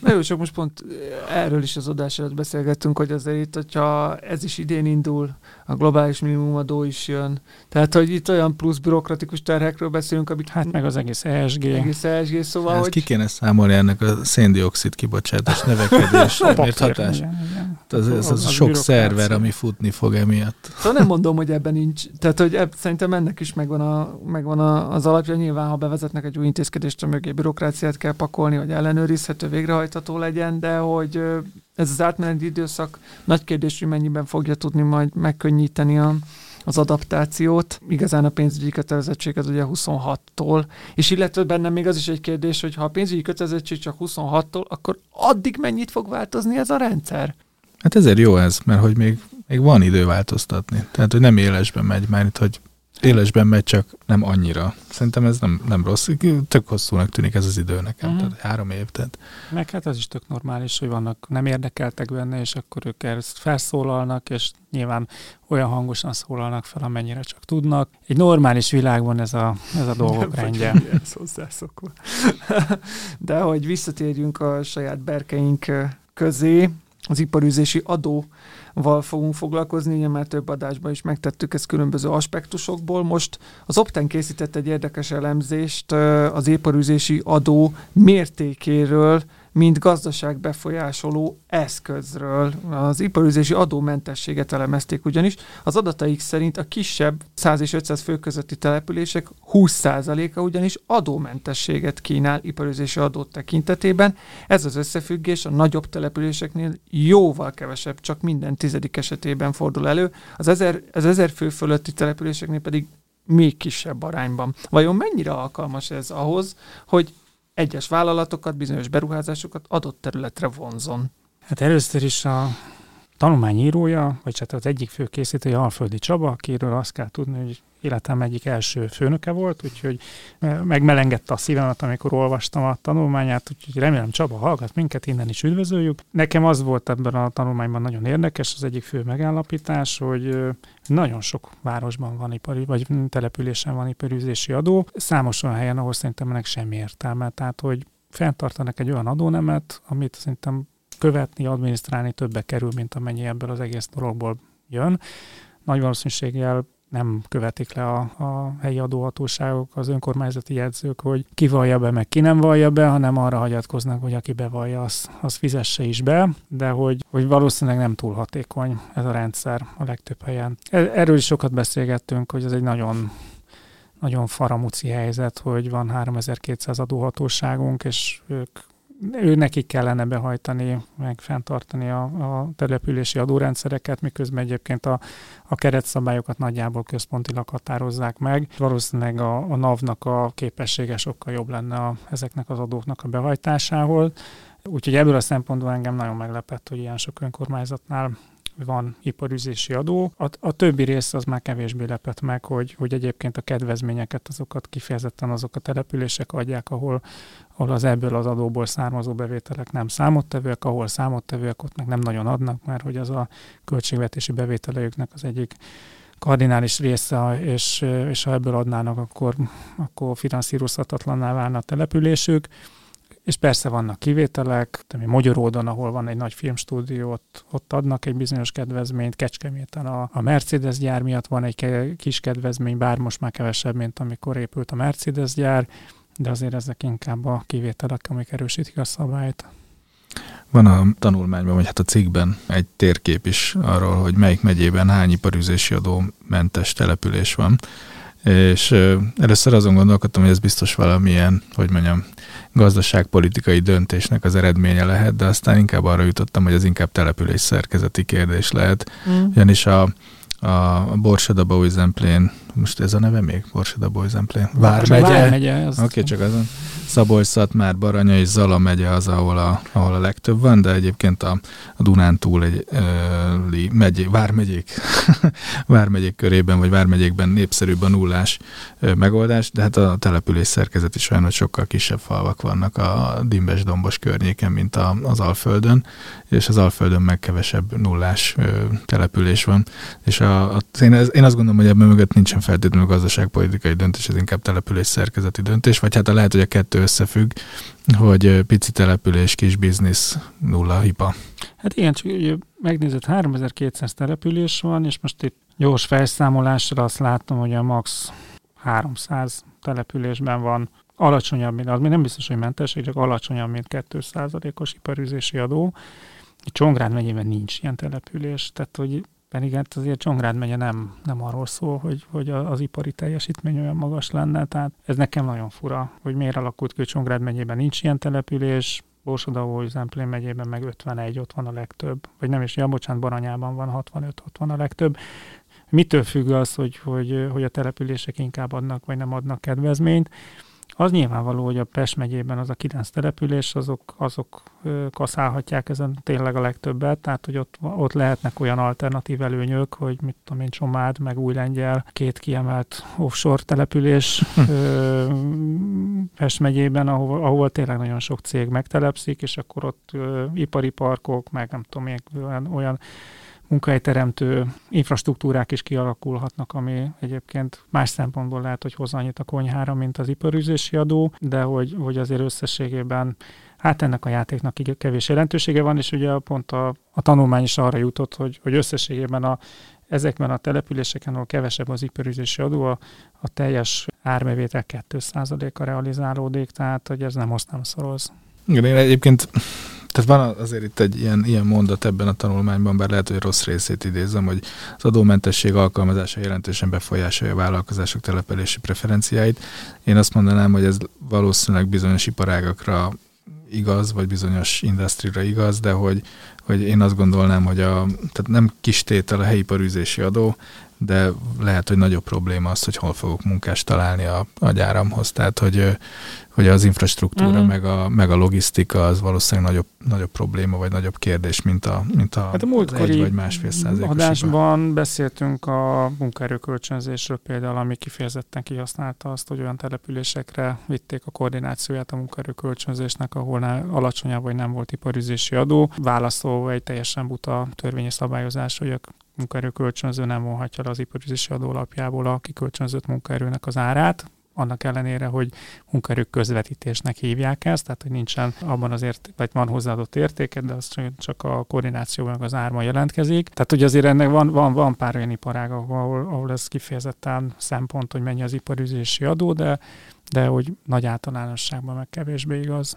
Na jó, csak most pont erről is az adás előtt beszélgettünk, hogy azért itt, hogyha ez is idén indul, a globális minimumadó is jön. Tehát, hogy itt olyan plusz bürokratikus terhekről beszélünk, amit Hát meg az egész ESG. egész ESG, szóval, Ez hogy ki kéne számolni ennek a széndiokszid kibocsátás növekedés, papír, hatás? igen, igen. Ez, ez az, Az- a az sok szerver, ami futni fog emiatt. Szóval nem mondom, hogy ebben nincs. Tehát, hogy ebb, szerintem ennek is megvan, a, megvan a, az alapja. Nyilván, ha bevezetnek egy új intézkedést, a mögé bürokráciát kell pakolni, hogy ellenőrizhető, végrehajtható legyen, de hogy ez az átmeneti időszak nagy kérdés, hogy mennyiben fogja tudni majd megkönnyíteni a, az adaptációt. Igazán a pénzügyi kötelezettség az ugye 26-tól, és illetve bennem még az is egy kérdés, hogy ha a pénzügyi kötelezettség csak 26-tól, akkor addig mennyit fog változni ez a rendszer? Hát ezért jó ez, mert hogy még, még van idő változtatni. Tehát, hogy nem élesben megy, már itt, hogy élesben megy, csak nem annyira. Szerintem ez nem, nem rossz. Tök hosszúnak tűnik ez az idő nekem. Mhm. Tehát három év, tehát Meg hát ez is tök normális, hogy vannak nem érdekeltek benne, és akkor ők ezt felszólalnak, és nyilván olyan hangosan szólalnak fel, amennyire csak tudnak. Egy normális világban ez a, ez a dolgok rendje. Ez hozzászokva. De hogy visszatérjünk a saját berkeink közé, az iparűzési adóval fogunk foglalkozni, ugye már több adásban is megtettük ezt különböző aspektusokból. Most az Opten készített egy érdekes elemzést az iparűzési adó mértékéről, mint gazdaság befolyásoló eszközről. Az iparűzési adómentességet elemezték ugyanis. Az adataik szerint a kisebb 100 és 500 fő közötti települések 20%-a ugyanis adómentességet kínál iparűzési adót tekintetében. Ez az összefüggés a nagyobb településeknél jóval kevesebb, csak minden tizedik esetében fordul elő. Az 1000, az 1000 fő fölötti településeknél pedig még kisebb arányban. Vajon mennyire alkalmas ez ahhoz, hogy egyes vállalatokat, bizonyos beruházásokat adott területre vonzon? Hát először is a tanulmányírója, vagy hát az egyik fő készítője Alföldi Csaba, akiről azt kell tudni, hogy életem egyik első főnöke volt, úgyhogy megmelengedte a szívemet, amikor olvastam a tanulmányát, úgyhogy remélem Csaba hallgat minket, innen is üdvözöljük. Nekem az volt ebben a tanulmányban nagyon érdekes, az egyik fő megállapítás, hogy nagyon sok városban van ipari, vagy településen van iparűzési adó, számos olyan helyen, ahol szerintem ennek semmi értelme, tehát hogy fenntartanak egy olyan adónemet, amit szerintem követni, adminisztrálni többe kerül, mint amennyi ebből az egész dologból jön. Nagy valószínűséggel nem követik le a, a helyi adóhatóságok, az önkormányzati jegyzők, hogy ki vallja be, meg ki nem vallja be, hanem arra hagyatkoznak, hogy aki bevallja, az, az fizesse is be, de hogy, hogy valószínűleg nem túl hatékony ez a rendszer a legtöbb helyen. E- Erről is sokat beszélgettünk, hogy ez egy nagyon nagyon faramuci helyzet, hogy van 3200 adóhatóságunk, és ők ő nekik kellene behajtani, meg fenntartani a, a települési adórendszereket, miközben egyébként a, a keretszabályokat nagyjából központilag határozzák meg. Valószínűleg a, a NAV-nak a képessége sokkal jobb lenne a, ezeknek az adóknak a behajtásához. Úgyhogy ebből a szempontból engem nagyon meglepett, hogy ilyen sok önkormányzatnál van iparüzési adó. A, a többi rész az már kevésbé lepett meg, hogy, hogy egyébként a kedvezményeket azokat kifejezetten azok a települések adják, ahol, ahol az ebből az adóból származó bevételek nem számottevőek, ahol számottevőek ott meg nem nagyon adnak, mert hogy az a költségvetési bevételeiknek az egyik kardinális része, és, és ha ebből adnának, akkor, akkor finanszírozhatatlanná válna a településük. És persze vannak kivételek, Magyaródon, ahol van egy nagy filmstúdió, ott, adnak egy bizonyos kedvezményt, Kecskeméten a, a Mercedes gyár miatt van egy kis kedvezmény, bár most már kevesebb, mint amikor épült a Mercedes gyár, de azért ezek inkább a kivételek, amik erősítik a szabályt. Van a tanulmányban, vagy hát a cikkben egy térkép is arról, hogy melyik megyében hány iparüzési adó mentes település van. És először azon gondolkodtam, hogy ez biztos valamilyen, hogy mondjam, gazdaságpolitikai döntésnek az eredménye lehet, de aztán inkább arra jutottam, hogy ez inkább település szerkezeti kérdés lehet. Mm. Ugyanis a, a Borsada Boys Zemplén, most ez a neve még? Borsada Boys Zemplén? Vármegye. Vármegye Oké, okay, csak azon. Szabolcs, már Baranya és Zala megye az, ahol a, ahol a legtöbb van, de egyébként a, a Dunántúl egy ö, megyé, vármegyék, vármegyék körében, vagy vármegyékben népszerűbb a nullás ö, megoldás, de hát a település szerkezet is olyan, hogy sokkal kisebb falvak vannak a Dimbes-Dombos környéken, mint a, az Alföldön, és az Alföldön meg kevesebb nullás ö, település van. És a, a, én, ez, én azt gondolom, hogy ebben mögött nincsen feltétlenül gazdaságpolitikai döntés, ez inkább település szerkezeti döntés, vagy hát lehet, hogy a kettő összefügg, hogy pici település, kis biznisz, nulla hipa. Hát igen, csak ugye megnézed, 3200 település van, és most itt gyors felszámolásra azt látom, hogy a max 300 településben van alacsonyabb, mint az, még nem biztos, hogy mentesség, csak alacsonyabb, mint 2%-os iparüzési adó. Csongrád megyében nincs ilyen település, tehát hogy pedig hát azért Csongrád megye nem, nem arról szól, hogy, hogy az ipari teljesítmény olyan magas lenne, tehát ez nekem nagyon fura, hogy miért alakult ki, hogy Csongrád megyében nincs ilyen település, Borsodavó, Zemplén megyében meg 51, ott van a legtöbb, vagy nem is, ja, bocsánat, Baranyában van 65, ott van a legtöbb. Mitől függ az, hogy, hogy, hogy a települések inkább adnak, vagy nem adnak kedvezményt? Az nyilvánvaló, hogy a Pest megyében az a kilenc település, azok, azok kaszálhatják ezen tényleg a legtöbbet, tehát hogy ott, ott lehetnek olyan alternatív előnyök, hogy mit tudom én, Csomád, meg Újlengyel, két kiemelt offshore település hm. Pest megyében, ahol, ahol tényleg nagyon sok cég megtelepszik, és akkor ott ö, ipari parkok, meg nem tudom, olyan, olyan munkahelyteremtő infrastruktúrák is kialakulhatnak, ami egyébként más szempontból lehet, hogy hoz annyit a konyhára, mint az iparűzési adó, de hogy, hogy azért összességében hát ennek a játéknak kevés jelentősége van, és ugye pont a, a tanulmány is arra jutott, hogy, hogy összességében a, ezekben a településeken, ahol kevesebb az iparűzési adó, a, a teljes árbevétel 2%-a realizálódik, tehát hogy ez nem nem szoroz. Igen, én egyébként tehát van azért itt egy ilyen, ilyen mondat ebben a tanulmányban, bár lehet, hogy rossz részét idézem, hogy az adómentesség alkalmazása jelentősen befolyásolja a vállalkozások telepelési preferenciáit. Én azt mondanám, hogy ez valószínűleg bizonyos iparágakra igaz, vagy bizonyos industrira igaz, de hogy, hogy én azt gondolnám, hogy a, tehát nem kis tétel a helyi parűzési adó, de lehet, hogy nagyobb probléma az, hogy hol fogok munkást találni a, a gyáramhoz. Tehát, hogy, hogy az infrastruktúra uh-huh. meg, a, meg a logisztika az valószínűleg nagyobb, nagyobb probléma, vagy nagyobb kérdés, mint a, mint a, hát a múltkori egy vagy másfél százalékos adásban beszéltünk a munkaerőkölcsönzésről például, ami kifejezetten kihasználta azt, hogy olyan településekre vitték a koordinációját a munkaerőkölcsönzésnek, ahol ne, alacsonyabb vagy nem volt iparüzési adó, válaszolva egy teljesen buta törvényi szabályozás, hogy a munkaerőkölcsönző nem vonhatja le az iparüzési adó alapjából a kikölcsönzött munkaerőnek az árát, annak ellenére, hogy munkaerők közvetítésnek hívják ezt, tehát hogy nincsen abban az ért, vagy van hozzáadott értéke, de az csak a koordinációban az árma jelentkezik. Tehát hogy azért ennek van, van, van pár olyan iparág, ahol, ahol ez kifejezetten szempont, hogy mennyi az iparüzési adó, de, de hogy nagy általánosságban meg kevésbé igaz.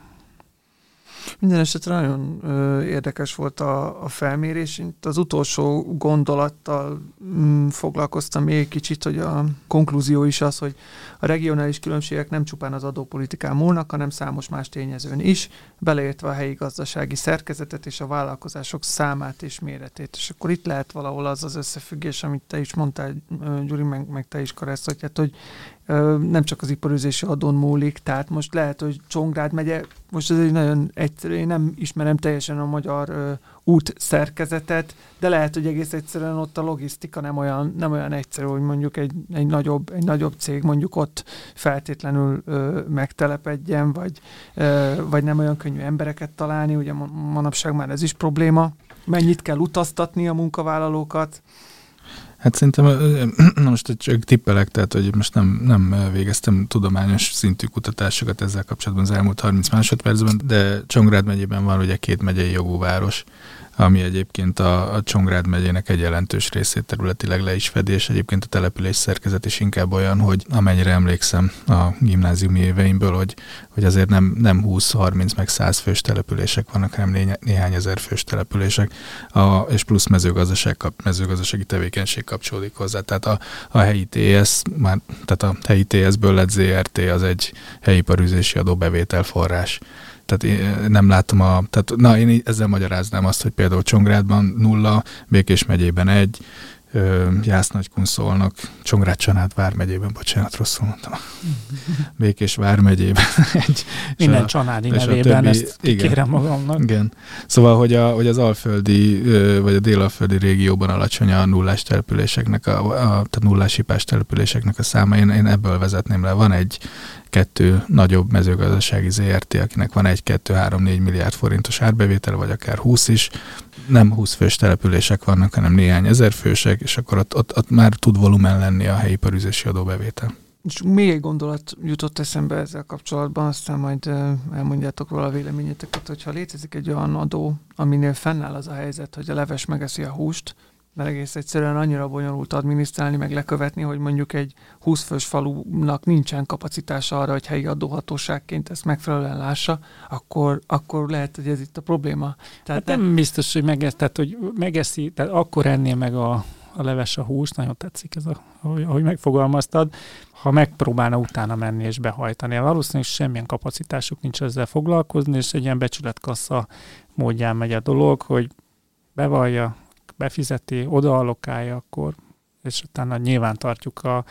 Minden esetre nagyon ö, érdekes volt a, a felmérés. Itt az utolsó gondolattal mm, foglalkoztam még kicsit, hogy a konklúzió is az, hogy a regionális különbségek nem csupán az adópolitikán múlnak, hanem számos más tényezőn is, beleértve a helyi gazdasági szerkezetet és a vállalkozások számát és méretét. És akkor itt lehet valahol az az összefüggés, amit te is mondtál, Gyuri, meg, meg te is Karesz, hogy nem csak az iparüzési adón múlik, tehát most lehet, hogy Csongrád megye, most ez egy nagyon egyszerű, én nem ismerem teljesen a magyar ö, út szerkezetet, de lehet, hogy egész egyszerűen ott a logisztika nem olyan, nem olyan egyszerű, hogy mondjuk egy, egy, nagyobb, egy nagyobb cég mondjuk ott feltétlenül ö, megtelepedjen, vagy, ö, vagy nem olyan könnyű embereket találni, ugye manapság már ez is probléma. Mennyit kell utaztatni a munkavállalókat, Hát szerintem, most csak tippelek, tehát hogy most nem, nem végeztem tudományos szintű kutatásokat ezzel kapcsolatban az elmúlt 30 másodpercben, de Csongrád megyében van ugye két megyei jogú város, ami egyébként a, a Csongrád megyének egy jelentős részét területileg le is fedi, és egyébként a település szerkezet is inkább olyan, hogy amennyire emlékszem a gimnáziumi éveimből, hogy, hogy azért nem, nem 20-30 meg 100 fős települések vannak, hanem néhány, néhány ezer fős települések, a, és plusz mezőgazdaság, mezőgazdasági tevékenység kapcsolódik hozzá. Tehát a, a helyi TS, már, tehát a helyi TS-ből lett ZRT, az egy helyi parűzési adóbevétel forrás tehát én nem látom a, tehát na én ezzel magyaráznám azt, hogy például Csongrádban nulla, Békés megyében egy, Jász Nagykunszolnak, Csongrád Csanád vármegyében, bocsánat, rosszul mondtam. Békés vármegyében. egy, Minden a, csanádi nevében, többi, ezt igen, kérem magamnak. Igen. Szóval, hogy, a, hogy az alföldi, vagy a délalföldi régióban alacsony a nullás településeknek, a, a, tehát nullás hipás településeknek a száma, én, én ebből vezetném le. Van egy kettő nagyobb mezőgazdasági ZRT, akinek van egy, kettő, három, négy milliárd forintos árbevétel, vagy akár 20 is, nem 20 fős települések vannak, hanem néhány ezer fősek, és akkor ott, ott, ott már tud volumen lenni a helyi parüzési adóbevétel. És még egy gondolat jutott eszembe ezzel kapcsolatban, aztán majd elmondjátok róla a véleményeteket, hogyha létezik egy olyan adó, aminél fennáll az a helyzet, hogy a leves megeszi a húst, mert egész egyszerűen annyira bonyolult adminisztrálni, meg lekövetni, hogy mondjuk egy 20 fős falunak nincsen kapacitása arra, hogy helyi adóhatóságként ezt megfelelően lássa, akkor, akkor lehet, hogy ez itt a probléma. Tehát hát nem, nem biztos, hogy megeszi, tehát, hogy megeszi, tehát akkor ennél meg a, a leves a hús, nagyon tetszik ez, a, ahogy, ahogy megfogalmaztad, ha megpróbálna utána menni és behajtani. Valószínűleg semmilyen kapacitásuk nincs ezzel foglalkozni, és egy ilyen becsületkassa módján megy a dolog, hogy bevallja, befizeti, odaallokálja, akkor és utána nyilván tartjuk a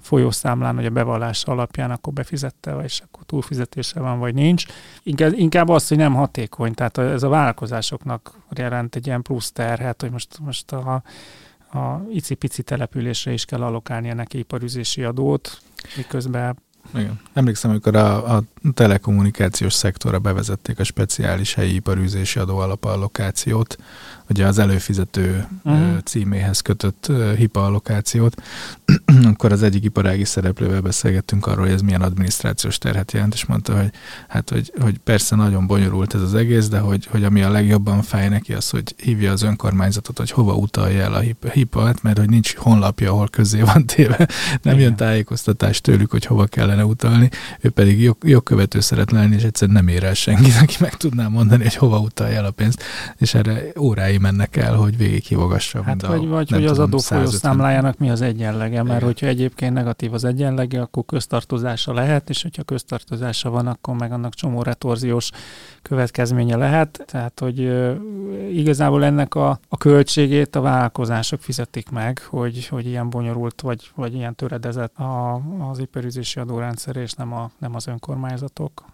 folyószámlán, hogy a bevallás alapján akkor befizette, vagy akkor túlfizetése van, vagy nincs. Inkább, inkább az, hogy nem hatékony, tehát ez a vállalkozásoknak jelent egy ilyen plusz terhet, hogy most, most a, a icipici településre is kell allokálni ennek iparüzési adót, miközben igen. Emlékszem, amikor a, a telekommunikációs szektorra bevezették a speciális helyi iparűzési adóalapallokációt, ugye az előfizető uh-huh. címéhez kötött HIPA allokációt, akkor az egyik iparági szereplővel beszélgettünk arról, hogy ez milyen adminisztrációs terhet jelent, és mondta, hogy hát, hogy, hogy persze nagyon bonyolult ez az egész, de hogy, hogy ami a legjobban fáj neki az, hogy hívja az önkormányzatot, hogy hova utalja el a HIPA, hát, mert hogy nincs honlapja, ahol közé van téve, nem Igen. jön tájékoztatás tőlük, hogy hova kellene utalni, ő pedig jog, jogkövető szeret lenni, és egyszerűen nem ér el senki, aki meg tudná mondani, hogy hova utalja el a pénzt, és erre óráim mennek el, hogy végighívogassa. Hát vagy, vagy hogy az adófolyó számlájának mi az egyenlege, mert hogyha egyébként negatív az egyenlege, akkor köztartozása lehet, és hogyha köztartozása van, akkor meg annak csomó retorziós következménye lehet. Tehát, hogy igazából ennek a, a költségét a vállalkozások fizetik meg, hogy, hogy ilyen bonyolult vagy, vagy ilyen töredezett a, az iparüzési adórendszer, és nem, a, nem az önkormányzatok.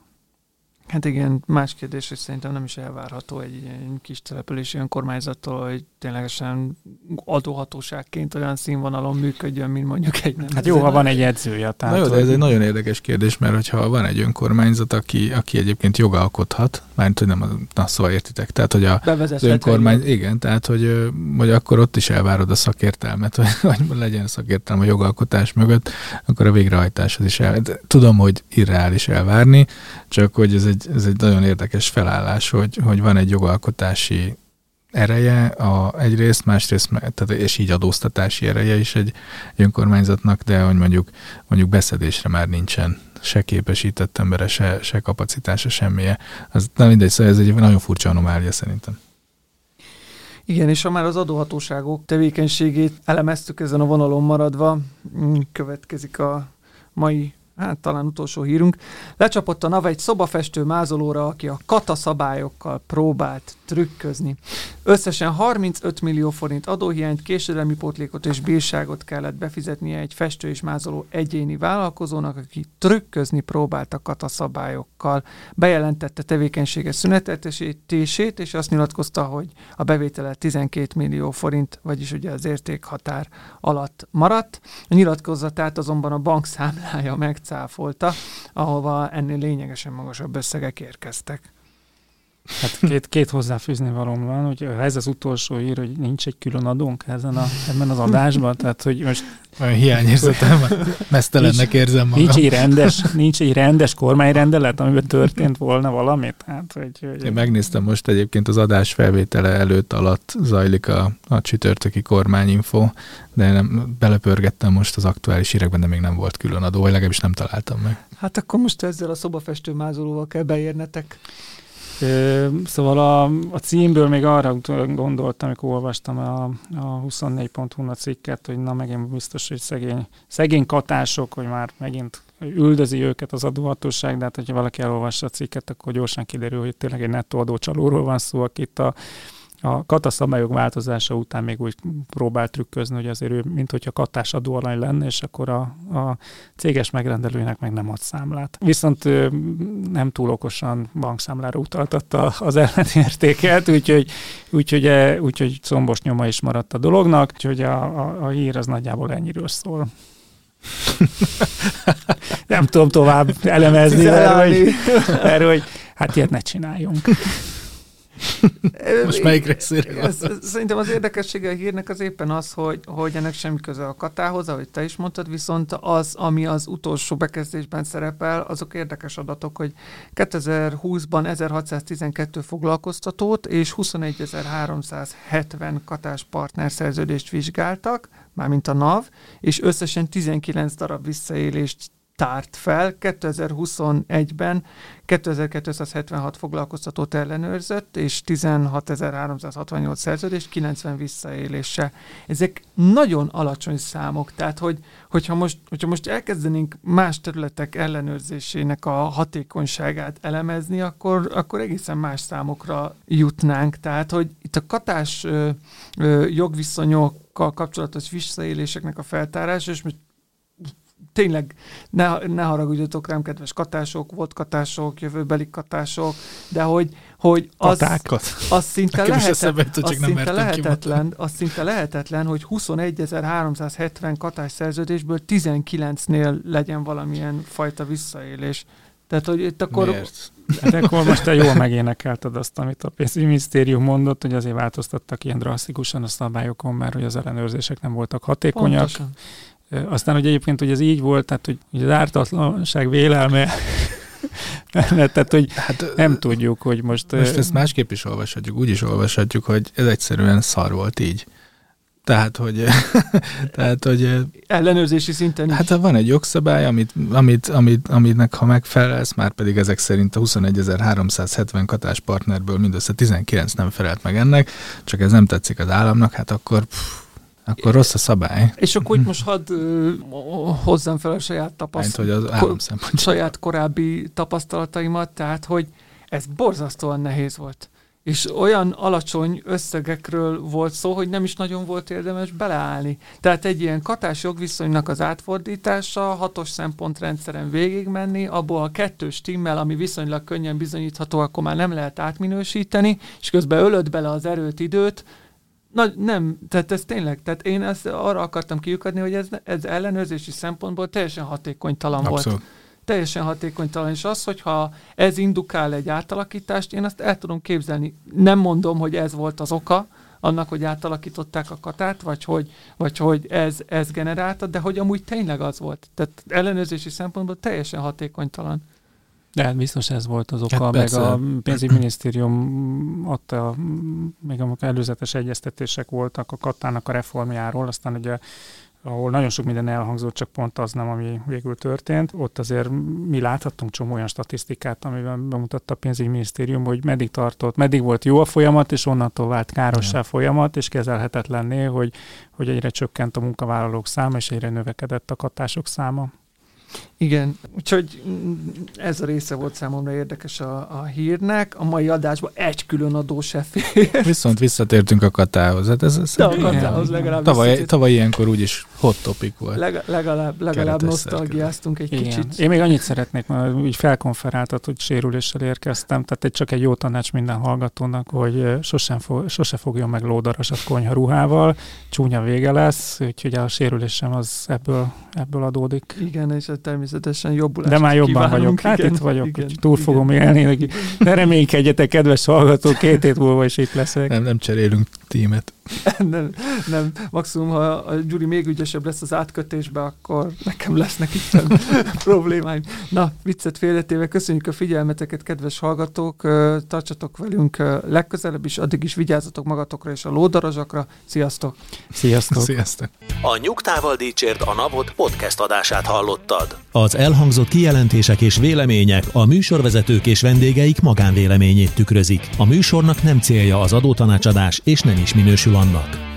Hát igen, más kérdés, hogy szerintem nem is elvárható egy, egy kis települési önkormányzattól, hogy ténylegesen adóhatóságként olyan színvonalon működjön, mint mondjuk egy nem. Hát jó, ha van egy edzője. Tehát, Na jó, de ez egy nagyon érdekes kérdés, mert hogyha van egy önkormányzat, aki, aki egyébként jogalkothat, mármint, hogy nem, na szóval értitek, tehát, hogy a, az önkormány, igen, tehát, hogy, hogy akkor ott is elvárod a szakértelmet, hogy, hogy legyen szakértelme a jogalkotás mögött, akkor a végrehajtáshoz is el. Tudom, hogy irreális elvárni, csak hogy ez egy, ez egy nagyon érdekes felállás, hogy, hogy van egy jogalkotási ereje a, egyrészt, másrészt, tehát, és így adóztatási ereje is egy, egy önkormányzatnak, de hogy mondjuk, mondjuk beszedésre már nincsen se képesített embere, se, se kapacitása, semmije. Az, na mindegy, szóval ez egy nagyon furcsa anomália szerintem. Igen, és ha már az adóhatóságok tevékenységét elemeztük ezen a vonalon maradva, mm, következik a mai hát talán utolsó hírünk, lecsapott a NAV egy szobafestő mázolóra, aki a kata próbált trükközni. Összesen 35 millió forint adóhiányt, késedelmi pótlékot és bírságot kellett befizetnie egy festő és mázoló egyéni vállalkozónak, aki trükközni próbált a kata szabályokkal. Bejelentette tevékenysége szünetetését, és azt nyilatkozta, hogy a bevétele 12 millió forint, vagyis ugye az értékhatár alatt maradt. A nyilatkozatát azonban a bank számlája megcáfolta, ahova ennél lényegesen magasabb összegek érkeztek. Hát két, két hozzáfűzni valóm van, hogy ez az utolsó ír, hogy nincs egy külön adónk ezen a, ebben az adásban, tehát hogy most... Olyan hiányérzetem, mesztelennek érzem magam. Nincs egy rendes, nincs egy rendes kormányrendelet, amiben történt volna valamit? Hát, hogy, hogy... Én megnéztem most egyébként az adás felvétele előtt alatt zajlik a, a csütörtöki kormányinfo, de nem, belepörgettem most az aktuális hírekben, de még nem volt külön adó, vagy legalábbis nem találtam meg. Hát akkor most ezzel a szobafestő mázolóval kell beérnetek. Szóval a, a címből még arra gondoltam, amikor olvastam a, a 24.hu cikket, hogy na megint biztos, hogy szegény, szegény katások, hogy már megint üldözi őket az adóhatóság, de hát hogyha valaki elolvassa a cikket, akkor gyorsan kiderül, hogy tényleg egy nettó adócsalóról van szó, akit a a kataszabályok változása után még úgy próbált trükközni, hogy azért ő, mint hogyha katás adóalany lenne, és akkor a, a céges megrendelőnek meg nem ad számlát. Viszont ő nem túl okosan bankszámlára utaltatta az ellenértéket, úgyhogy, úgyhogy, e, úgyhogy combos nyoma is maradt a dolognak, úgyhogy a, a, a hír az nagyjából ennyiről szól. nem tudom tovább elemezni, erről, hogy, erről, hogy hát ilyet ne csináljunk. Most melyik részére Szerintem az érdekessége a hírnek az éppen az, hogy, hogy ennek semmi köze a katához, ahogy te is mondtad, viszont az, ami az utolsó bekezdésben szerepel, azok érdekes adatok, hogy 2020-ban 1612 foglalkoztatót és 21.370 katás partnerszerződést vizsgáltak, mármint a NAV, és összesen 19 darab visszaélést tárt fel. 2021-ben 2276 foglalkoztatót ellenőrzött, és 16.368 szerződés, 90 visszaélése. Ezek nagyon alacsony számok, tehát hogy, hogyha, most, hogyha most elkezdenénk más területek ellenőrzésének a hatékonyságát elemezni, akkor, akkor egészen más számokra jutnánk. Tehát, hogy itt a katás ö, ö, jogviszonyokkal kapcsolatos visszaéléseknek a feltárása, és most tényleg ne, ne haragudjatok rám, kedves katások, volt katások, jövőbeli katások, de hogy, hogy az, az szinte, lehet, az szinte lehetetlen, az szinte lehetetlen, hogy 21.370 katás szerződésből 19-nél legyen valamilyen fajta visszaélés. Tehát, hogy itt akkor... Miért? Hát akkor most te jól megénekelted azt, amit a pénzügyminisztérium mondott, hogy azért változtattak ilyen drasztikusan a szabályokon, mert hogy az ellenőrzések nem voltak hatékonyak. Pontosan. Aztán, hogy egyébként, hogy ez így volt, tehát, hogy, hogy az ártatlanság vélelme tehát, hogy hát, nem tudjuk, hogy most... Most ezt másképp is olvashatjuk, úgy is olvashatjuk, hogy ez egyszerűen szar volt így. Tehát, hogy... tehát, hogy Ellenőrzési szinten Hát van egy jogszabály, amit, amit, amit, aminek ha megfelelsz, már pedig ezek szerint a 21.370 katás partnerből mindössze 19 nem felelt meg ennek, csak ez nem tetszik az államnak, hát akkor pff, akkor rossz a szabály. És akkor itt most hadd hozzam fel a saját tapasztalatomat, ko- saját korábbi tapasztalataimat, tehát, hogy ez borzasztóan nehéz volt. És olyan alacsony összegekről volt szó, hogy nem is nagyon volt érdemes beleállni. Tehát egy ilyen katás jogviszonynak az átfordítása, hatos szempontrendszeren végigmenni, abból a kettős timmel, ami viszonylag könnyen bizonyítható, akkor már nem lehet átminősíteni, és közben ölött bele az erőt, időt, Na, nem, tehát ez tényleg, tehát én ezt arra akartam kiukadni, hogy ez, ez ellenőrzési szempontból teljesen hatékonytalan Abszolút. volt. Teljesen hatékonytalan, és az, hogyha ez indukál egy átalakítást, én azt el tudom képzelni. Nem mondom, hogy ez volt az oka, annak, hogy átalakították a katát, vagy hogy, vagy hogy ez, ez generálta, de hogy amúgy tényleg az volt. Tehát ellenőrzési szempontból teljesen hatékonytalan. De hát biztos ez volt az oka, Hát meg persze. a pénzügyminisztérium adta, még amikor előzetes egyeztetések voltak a katának a reformjáról, aztán ugye ahol nagyon sok minden elhangzott, csak pont az nem, ami végül történt. Ott azért mi láthattunk csomó olyan statisztikát, amiben bemutatta a pénzügyminisztérium, hogy meddig tartott, meddig volt jó a folyamat, és onnantól vált károssá folyamat, és kezelhetetlenné, hogy, hogy egyre csökkent a munkavállalók száma, és egyre növekedett a katások száma. Igen, úgyhogy ez a része volt számomra érdekes a, a hírnek. A mai adásban egy külön adó se fér. Viszont visszatértünk a katához. Hát ez, ez De a katához legalább tavaly, tavaly ilyenkor úgyis hot topic volt. Leg, legalább, legalább nosztalgiáztunk egy Igen. kicsit. Én még annyit szeretnék, mert úgy felkonferáltat, hogy sérüléssel érkeztem, tehát egy csak egy jó tanács minden hallgatónak, hogy sosem fo- sose fogjon meg lódarasat konyha ruhával, csúnya vége lesz, úgyhogy a sérülésem az ebből, ebből adódik. Igen, és természetesen jobbulást De már jobban vagyok. Hát igen, itt vagyok, igen, túl igen. fogom élni. Ne reménykedjetek, kedves hallgató, két hét múlva is itt leszek. Nem, nem cserélünk tímet. nem, nem, maximum, ha a Gyuri még ügyesebb lesz az átkötésbe, akkor nekem lesznek itt problémáim. Na, viccet félretéve, köszönjük a figyelmeteket, kedves hallgatók, tartsatok velünk legközelebb is, addig is vigyázzatok magatokra és a lódarazsakra. Sziasztok! Sziasztok! Sziasztok! A Nyugtával Dícsért a Napot podcast adását hallottad. Az elhangzott kijelentések és vélemények a műsorvezetők és vendégeik magánvéleményét tükrözik. A műsornak nem célja az adótanácsadás, és nem is minősül annak.